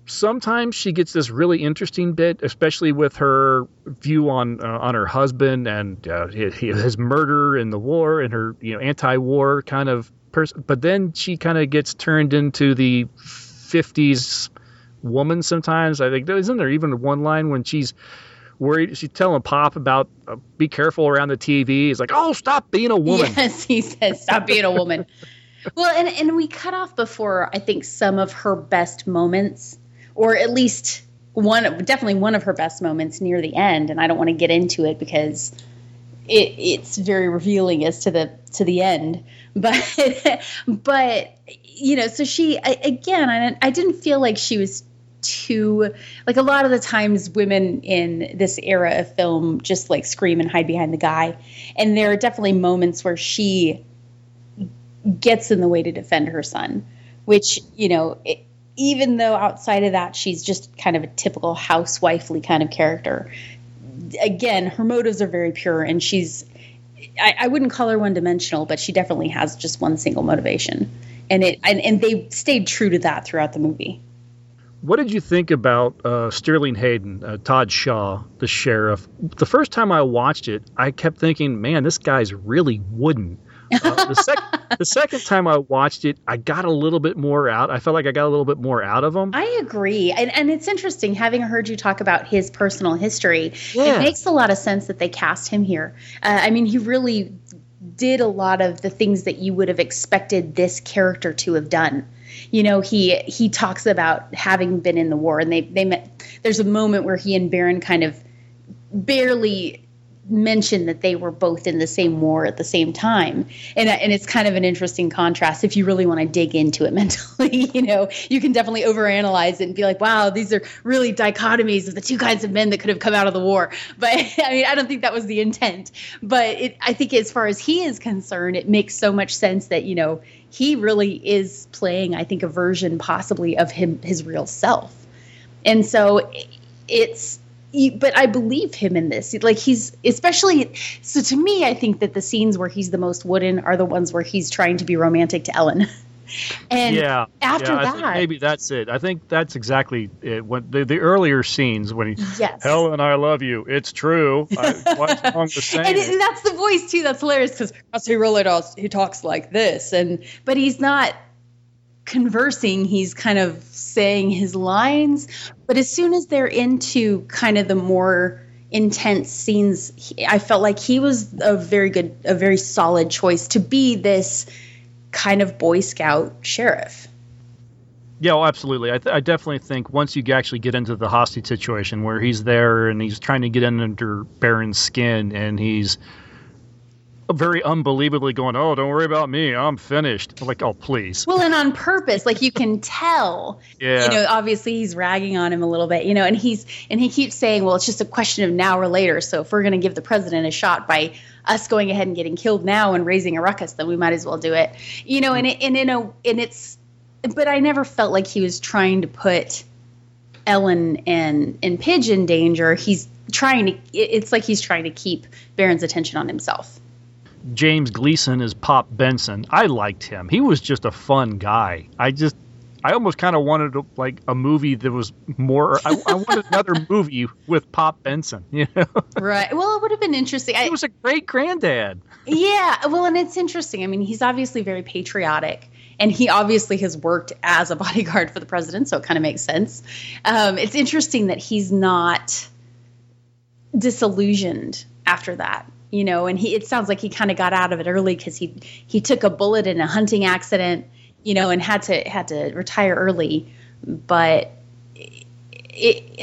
Sometimes she gets this really interesting bit, especially with her view on uh, on her husband and uh, his, murder in the war and her you know anti-war kind of person. But then she kind of gets turned into the 50s woman. Sometimes I think isn't there even one line when she's worried. She's telling Pop about uh, be careful around the TV. He's like, oh, stop being a woman. Yes, he says, stop being a woman. well, and, and we cut off before, I think, some of her best moments, or at least one, definitely one of her best moments near the end. And I don't want to get into it because it, it's very revealing as to the to the end. But but you know, so she I, again, I, I didn't feel like she was too like a lot of the times women in this era of film just like scream and hide behind the guy and there are definitely moments where she gets in the way to defend her son which you know it, even though outside of that she's just kind of a typical housewifely kind of character again her motives are very pure and she's I, I wouldn't call her one dimensional but she definitely has just one single motivation and it and, and they stayed true to that throughout the movie What did you think about uh, Sterling Hayden, uh, Todd Shaw, the sheriff? The first time I watched it, I kept thinking, man, this guy's really wooden. Uh, the, sec- the second time I watched it, I got a little bit more out. I felt like I got a little bit more out of him. I agree. And, and it's interesting having heard you talk about his personal history. Yeah. It makes a lot of sense that they cast him here. Uh, I mean, he really did a lot of the things that you would have expected this character to have done. You know, he he talks about having been in the war, and they they met. There's a moment where he and Baron kind of barely mention that they were both in the same war at the same time. And and it's kind of an interesting contrast. If you really want to dig into it mentally you know you can definitely overanalyze it and be like wow these are really dichotomies of the two kinds of men that could have come out of the war. But i mean i don't think that was the intent. But it, i think as far as he is concerned it makes so much sense that you know he really is playing i think a version possibly of him his real self. And so it's but I believe him in this. Like he's especially so to me, I think that the scenes where he's the most wooden are the ones where he's trying to be romantic to Ellen. And yeah, after yeah, that, maybe that's it. I think that's exactly it. When the, the earlier scenes when he, Yes. Helen, I love you. It's true. I, what's wrong with and it? that's the voice too. That's hilarious because he really does. He talks like this, and but he's not conversing. He's kind of saying his lines. But as soon as they're into kind of the more intense scenes, he, I felt like he was a very good, a very solid choice to be this kind of Boy Scout sheriff. Yeah, well, absolutely. I, th- I definitely think once you actually get into the hostage situation where he's there and he's trying to get in under Baron's skin and he's very unbelievably going, "Oh, don't worry about me. I'm finished." I'm like, "Oh, please." Well, and on purpose, like you can tell. Yeah. You know, obviously he's ragging on him a little bit, you know, and he's and he keeps saying, "Well, it's just a question of now or later. So if we're going to give the president a shot by us going ahead and getting killed now and raising a ruckus, then we might as well do it." You know, and it, and in a and it's but I never felt like he was trying to put Ellen and and Pidge in danger. He's trying to it's like he's trying to keep Baron's attention on himself. James Gleason is Pop Benson. I liked him. He was just a fun guy. I just, I almost kind of wanted like a movie that was more. I, I wanted another movie with Pop Benson. You know, Right. Well, it would have been interesting. he was a great granddad. Yeah, well, and it's interesting. I mean, he's obviously very patriotic, and he obviously has worked as a bodyguard for the president, so it kind of makes sense. Um, it's interesting that he's not disillusioned after that, you know. And he, it sounds like he kind of got out of it early because he he took a bullet in a hunting accident, you know, and had to had to retire early. But it,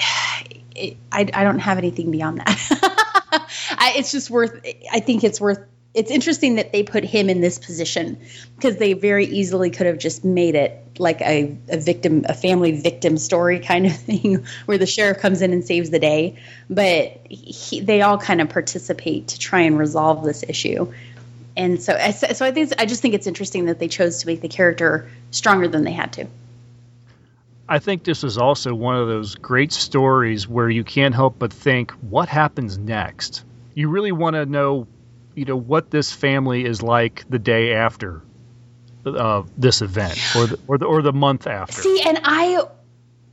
it I, I don't have anything beyond that. I, it's just worth. I think it's worth. It's interesting that they put him in this position because they very easily could have just made it like a, a victim, a family victim story kind of thing, where the sheriff comes in and saves the day. But he, they all kind of participate to try and resolve this issue. And so, so I think I just think it's interesting that they chose to make the character stronger than they had to. I think this is also one of those great stories where you can't help but think, what happens next? You really want to know, you know, what this family is like the day after uh, this event, or the, or the or the month after. See, and I,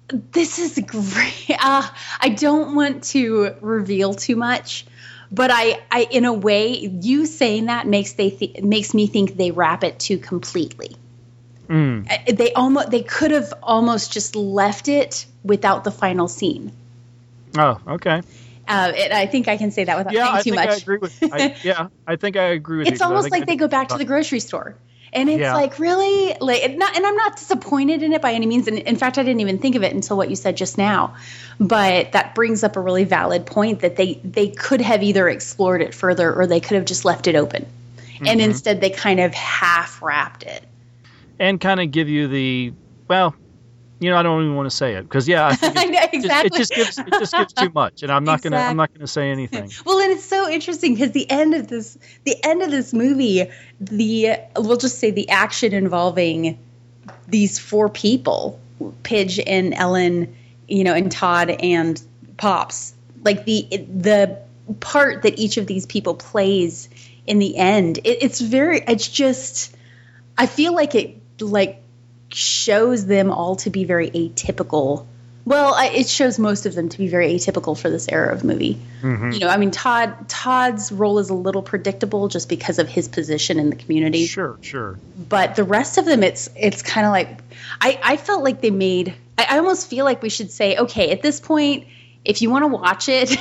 this is great. Uh, I don't want to reveal too much, but I, I, in a way, you saying that makes they th- makes me think they wrap it too completely. Mm. Uh, They almost they could have almost just left it without the final scene. Oh, okay. Uh, and I think I can say that without Yeah, saying I too think I much. agree with. I, yeah, I think I agree with you. it's 'cause I almost I like they go back to the grocery store and it's Yeah. like really like and not, and i'm not disappointed in it by any means and in fact i didn't even think of it until what you said just now but that brings up a really valid point that they they could have either explored it further or they could have just left it open and Mhm. instead they kind of half wrapped it and kind of give you the well, you know, I don't even want to say it because yeah, I think I it, know, just- exactly. it just gives it just gives too much, and I'm not gonna I'm not gonna say anything. well and it's so interesting because the end of this the end of this movie the we'll just say the action involving these four people pidge and ellen you know and todd and pops like the the part that each of these people plays in the end it, it's very it's just i feel like it like shows them all to be very atypical Well, I, it shows most of them to be very atypical for this era of movie. Mhm. You know, I mean, Todd Todd's role is a little predictable just because of his position in the community. Sure, sure. But the rest of them, it's it's kind of like I I felt like they made. I, I almost feel like we should say, okay, at this point, if you want to watch it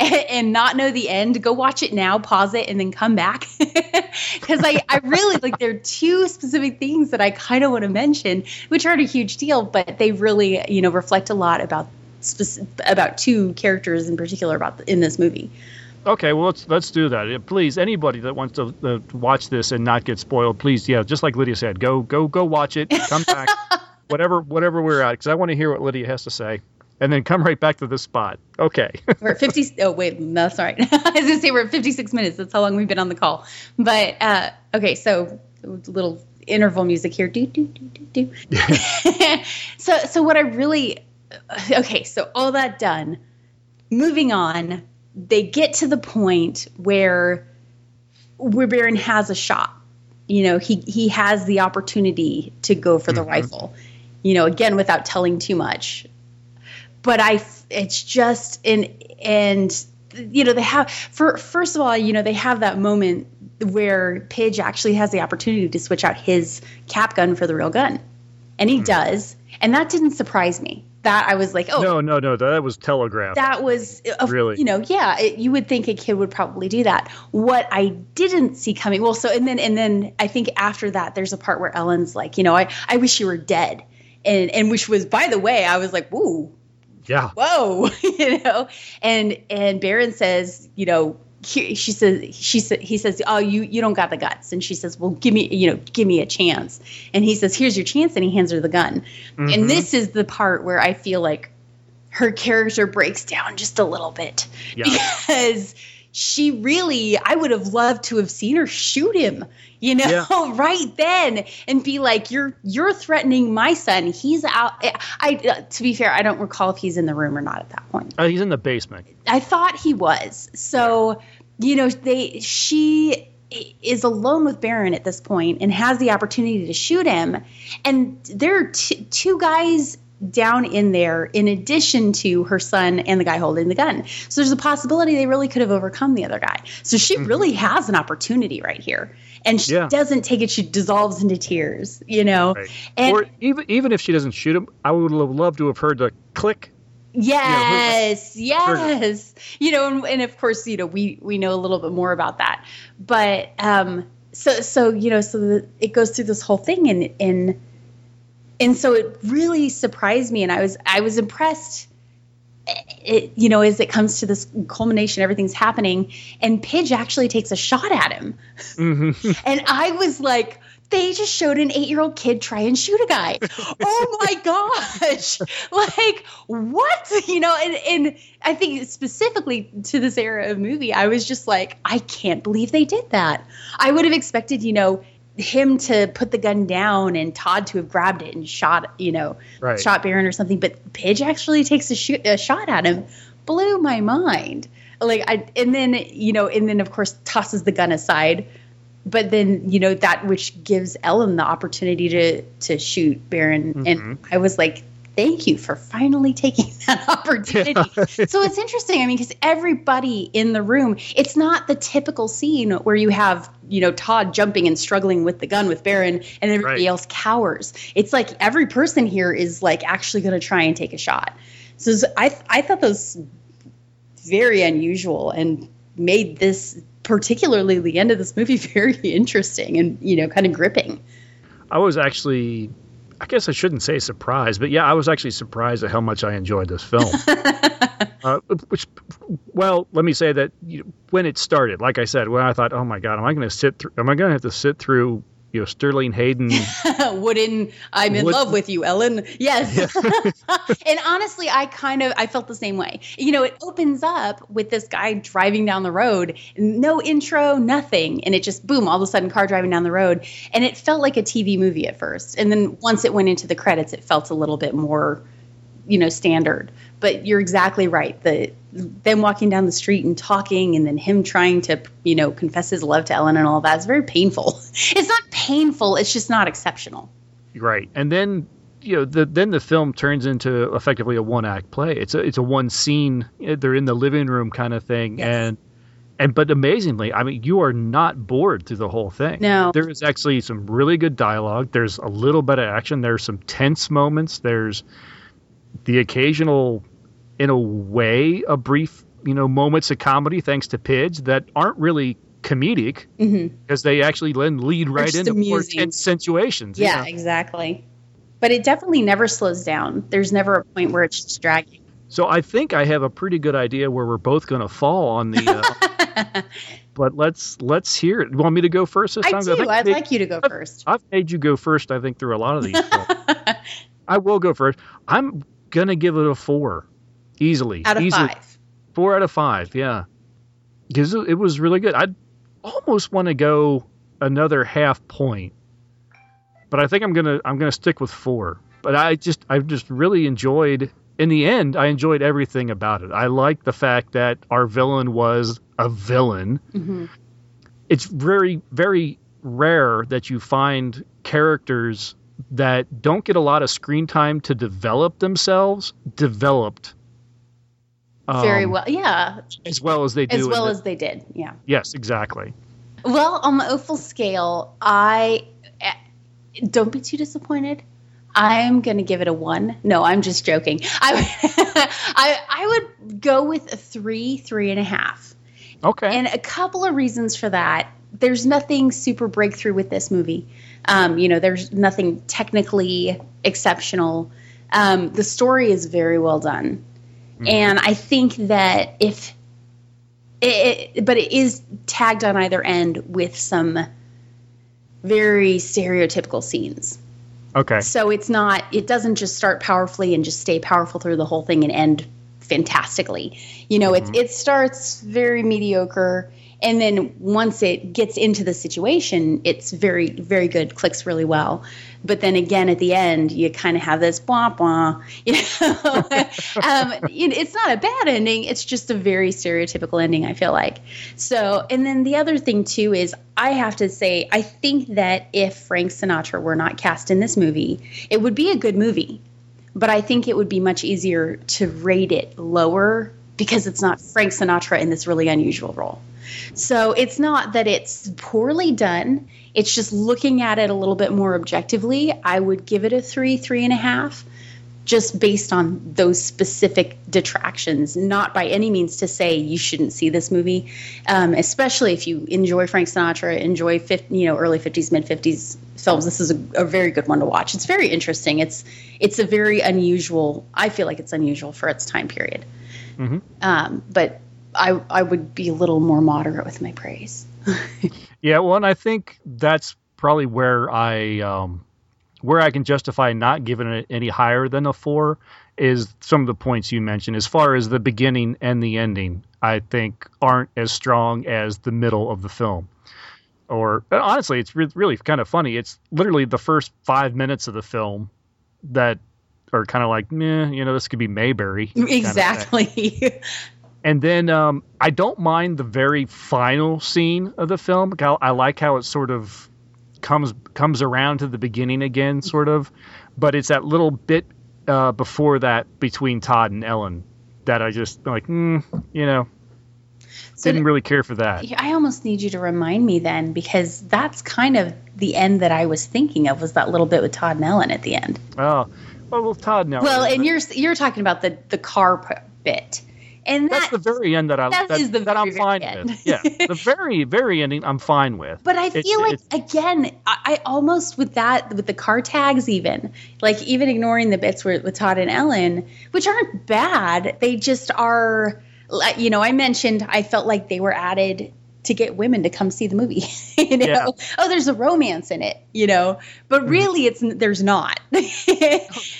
and, not know the end, go watch it now, pause it, and then come back. Because I, I really like there are two specific things that I kind of want to mention, which aren't a huge deal, but they really you know reflect a lot about speci- about two characters in particular about the, in this movie. Okay, well let's let's do that. Please, anybody that wants to uh, watch this and not get spoiled, please, yeah, just like Lydia said, go go go watch it. Come back, whatever whatever we're at, because I want to hear what Lydia has to say, and then come right back to the spot. Okay. We're at 50. Oh, wait, no, that's all right. I was going to say we're at 56 minutes. That's how long we've been on the call. But, uh, okay, so little interval music here. Do, do, do, do, do. so, so what I really, okay, so all that done, moving on, they get to the point where, where Baron has a shot. You know, he, he has the opportunity to go for the rifle, you know, again, without telling too much but I it's just and and you know they have for first of all you know they have that moment where Pidge actually has the opportunity to switch out his cap gun for the real gun, and he does, and that didn't surprise me. That I was like, oh, No, no, no, that was telegraphed. that was uh, Really? you know yeah it, you would think a kid would probably do that what i didn't see coming well so and then and then i think after that there's a part where ellen's like you know i i wish you were dead and and which was by the way i was like woo yeah. whoa you know? And and Baron says you know he, she says she said he says oh you you don't got the guts. And she says well give me you know give me a chance. And he says here's your chance. And he hands her the gun. Mhm. and this is the part where i feel like her character breaks down just a little bit. Because she really i would have loved to have seen her shoot him you know Yeah. right then and be like you're you're threatening my son he's out i, I uh, to be fair i don't recall if he's in the room or not at that point Uh, he's in the basement. I thought he was. So, you know, they she is alone with Baron at this point and has the opportunity to shoot him. And there are t- two guys down in there in addition to her son and the guy holding the gun. So there's a possibility they really could have overcome the other guy. So she really has an opportunity right here. And she Yeah. doesn't take it, she dissolves into tears, you know. And or even even if she doesn't shoot him, I would have loved to have heard the click. Yes, yes. You know, and, and of course, you know, we we know a little bit more about that. But um so so you know, so the, it goes through this whole thing and and and so it really surprised me and I was I was impressed it, you know, as it comes to this culmination, everything's happening, and Pidge actually takes a shot at him. Mm-hmm. And I was like, they just showed an eight year old kid try and shoot a guy. oh my gosh. Like, what? You know, and, and I think specifically to this era of movie, I was just like, I can't believe they did that. I would have expected, you know, him to put the gun down and Todd to have grabbed it and shot, you know, Right. shot Baron or something. But Pidge actually takes a, shoot, a shot at him. Blew my mind. Like I, and then you know, and then of course tosses the gun aside. But then you know that which gives Ellen the opportunity to to shoot Baron, and mm-hmm. I was like, thank you for finally taking that opportunity. so it's interesting. I mean, because everybody in the room, it's not the typical scene where you have, you know, Todd jumping and struggling with the gun with Baron and everybody Right. else cowers. It's like every person here is like actually going to try and take a shot. So I, I thought that was very unusual and made this, particularly the end of this movie, very interesting and, you know, kind of gripping. I was actually, I guess I shouldn't say surprised, but yeah, I was actually surprised at how much I enjoyed this film. uh, which, well, let me say that you know, when it started, like I said, when I thought, oh my god, am I going to sit through? Am I going to have to sit through? You know, Sterling Hayden. Wooden, I'm in Wood- love with you, Ellen. Yes. and honestly, I kind of I felt the same way. You know, it opens up with this guy driving down the road, no intro, nothing, and it just boom, all of a sudden car driving down the road, and it felt like a TV movie at first, and then once it went into the credits, it felt a little bit more, you know, standard. But you're exactly right. The them walking down the street and talking, and then him trying to, you know, confess his love to Ellen and all that is very painful. It's not painful. It's just not exceptional. Right. And then you know, the, then the film turns into effectively a one act play. It's a it's a one scene. Eh, they're in the living room kind of thing, Yes. and and but amazingly, I mean, you are not bored through the whole thing. No. there is actually some really good dialogue. There's a little bit of action. There's some tense moments. There's the occasional, in a way, a brief you know moments of comedy thanks to Pidge that aren't really comedic hmm because they actually then lead right into more tense situations. Yeah, you know? exactly. But it definitely never slows down. There's never a point where it's just dragging. So I think I have a pretty good idea where we're both going to fall on the. Uh, but let's let's hear it. You want me to go first this I time? do. think I'd like you to go first. I've made you go first. I think through a lot of these. I will go first. I'm gonna give it a four, easily. Out of Easily. five. Four out of five. Yeah, because it was really good. I almost want to go another half point, but I think I'm gonna I'm gonna stick with four. But I just I've just really enjoyed. In the end, I enjoyed everything about it. I like the fact that our villain was a villain. hmm It's very very rare that you find characters that don't get a lot of screen time to develop themselves developed Very um, well. Yeah. as well as they do As well the- as they did. Yeah. yes exactly Well, on the Opal scale, I eh, don't be too disappointed. I'm going to give it a one. No, I'm just joking. I, I, I would go with a three, three and a half. Okay. And a couple of reasons for that. There's nothing super breakthrough with this movie. Um, you know, there's nothing technically exceptional. Um, the story is very well done. Mm-hmm. And I think that if it, but it is tagged on either end with some very stereotypical scenes. okay So it's not, it doesn't just start powerfully and just stay powerful through the whole thing and end fantastically. You know, it, mm-hmm. it starts very mediocre. And then once it gets into the situation, it's very, very good, clicks really well. But then again, at the end, you kind of have this blah, blah. You know? um, it's not a bad ending. It's just a very stereotypical ending, I feel like. So, and then the other thing, too, is I have to say, I think that if Frank Sinatra were not cast in this movie, it would be a good movie. But I think it would be much easier to rate it lower because it's not Frank Sinatra in this really unusual role. So it's not that it's poorly done. It's just looking at it a little bit more objectively. I would give it a three, three and a half, just based on those specific detractions. Not by any means to say you shouldn't see this movie, um, especially if you enjoy Frank Sinatra, enjoy 50, you know early fifties, mid fifties films. This is a, a very good one to watch. It's very interesting. It's it's a very unusual. I feel like it's unusual for its time period. Mhm. Um, but I I would be a little more moderate with my praise. Yeah, well, and I think that's probably where I um, where I can justify not giving it any higher than a four is some of the points you mentioned. As far as the beginning and the ending, I think aren't as strong as the middle of the film. Or honestly, it's re- really kind of funny. It's literally the first five minutes of the film that are kind of like, meh, you know, this could be Mayberry. kind of thing. exactly. And then um, I don't mind the very final scene of the film. I, I like how it sort of comes comes around to the beginning again, sort of. But it's that little bit uh, before that between Todd and Ellen that I just like, mm, you know, So didn't really care for that. I almost need you to remind me then because that's kind of the end that I was thinking of was that little bit with Todd and Ellen at the end. Oh, well, well Todd now. Well, and you're you're talking about the the car bit, and that's the very end that I that that, is the that I'm fine end. with. Yeah, the very very ending I'm fine with. But I feel like again, I, I almost with that with the car tags even like even ignoring the bits with, with Todd and Ellen, which aren't bad. They just are. You know, I mentioned I felt like they were added to get women to come see the movie. you know, Yeah. oh, there's a romance in it. You know, but mm-hmm. really, it's there's not.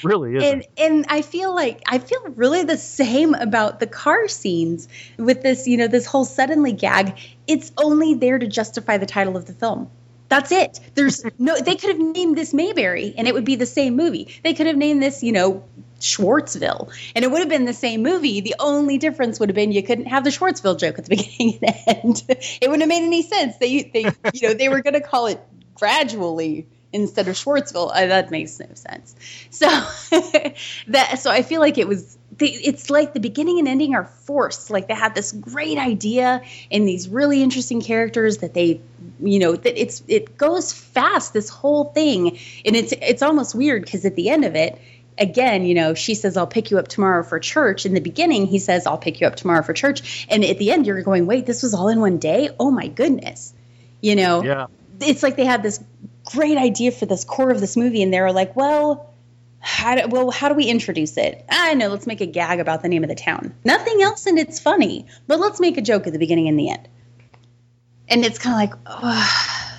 really isn't. and and I feel like I feel really the same about the car scenes with this, you know, this whole suddenly gag. It's only there to justify the title of the film. That's it. There's no. They could have named this Mayberry, and it would be the same movie. They could have named this, you know, Schwartzville, and it would have been the same movie. The only difference would have been you couldn't have the Schwartzville joke at the beginning and end. It wouldn't have made any sense. They, they, you know, they were going to call it gradually instead of Schwartzville. Uh, that makes no sense. So that so I feel like it was they, it's like the beginning and ending are forced. Like they had this great idea and these really interesting characters that they, you know, that it's it goes fast. This whole thing, and it's it's almost weird because at the end of it, again, you know, she says, I'll pick you up tomorrow for church. In the beginning, he says, I'll pick you up tomorrow for church. And at the end, you're going, wait, this was all in one day? Oh my goodness. You know, Yeah. it's like they had this great idea for this core of this movie, and they were like, well, how do, well, how do we introduce it? I know, let's make a gag about the name of the town. Nothing else, and it's funny, but let's make a joke at the beginning and the end. And it's kind of like, oh.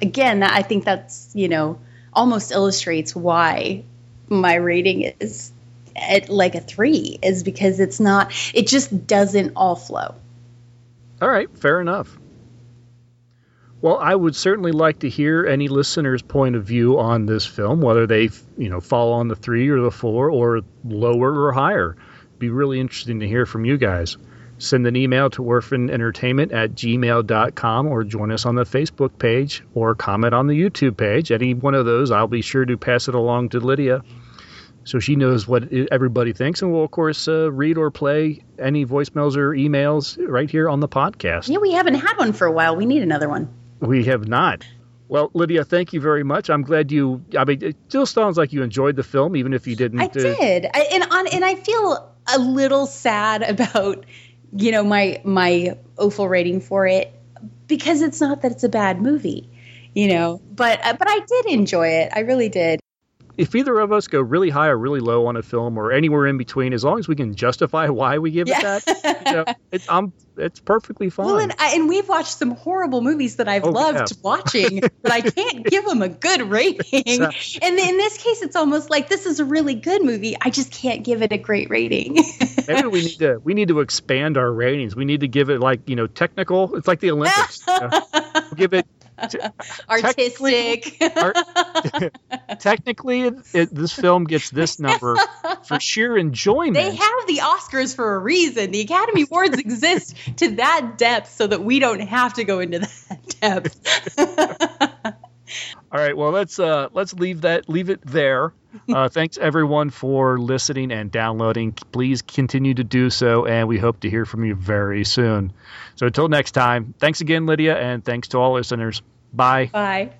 again, I think that's, you know, almost illustrates why my rating is at like a three, is because it's not, it just doesn't all flow. All right, fair enough. Well, I would certainly like to hear any listener's point of view on this film, whether they, you know, fall on the three or the four or lower or higher. Be really interesting to hear from you guys. Send an email to orphanentertainment at gmail.com or join us on the Facebook page or comment on the YouTube page. Any one of those, I'll be sure to pass it along to Lydia so she knows what everybody thinks. And we'll, of course, uh, read or play any voicemails or emails right here on the podcast. Yeah, we haven't had one for a while. We need another one. We have not. Well, Lydia, thank you very much. I'm glad you. I mean, it still sounds like you enjoyed the film, even if you didn't. I uh, did, I, and on, and I feel a little sad about, you know, my my awful rating for it because it's not that it's a bad movie, you know, but uh, but I did enjoy it. I really did. If either of us go really high or really low on a film, or anywhere in between, as long as we can justify why we give Yeah. it that, you know, it, I'm, it's perfectly fine. Well, and, I, and we've watched some horrible movies that I've Oh, loved yeah. watching, but I can't give them a good rating. Exactly. And in this case, it's almost like this is a really good movie. I just can't give it a great rating. Maybe we need to we need to expand our ratings. We need to give it like you know technical. It's like the Olympics. you know. We'll give it Artistic. technically. It, it, this film gets this number for sheer enjoyment. They have the Oscars for a reason. The Academy Awards exist to that depth so that we don't have to go into that depth. All right, well let's uh let's leave that leave it there. Uh, thanks everyone for listening and downloading. Please continue to do so, and we hope to hear from you very soon. So until next time, thanks again, Lydia, and thanks to all listeners. Bye. Bye.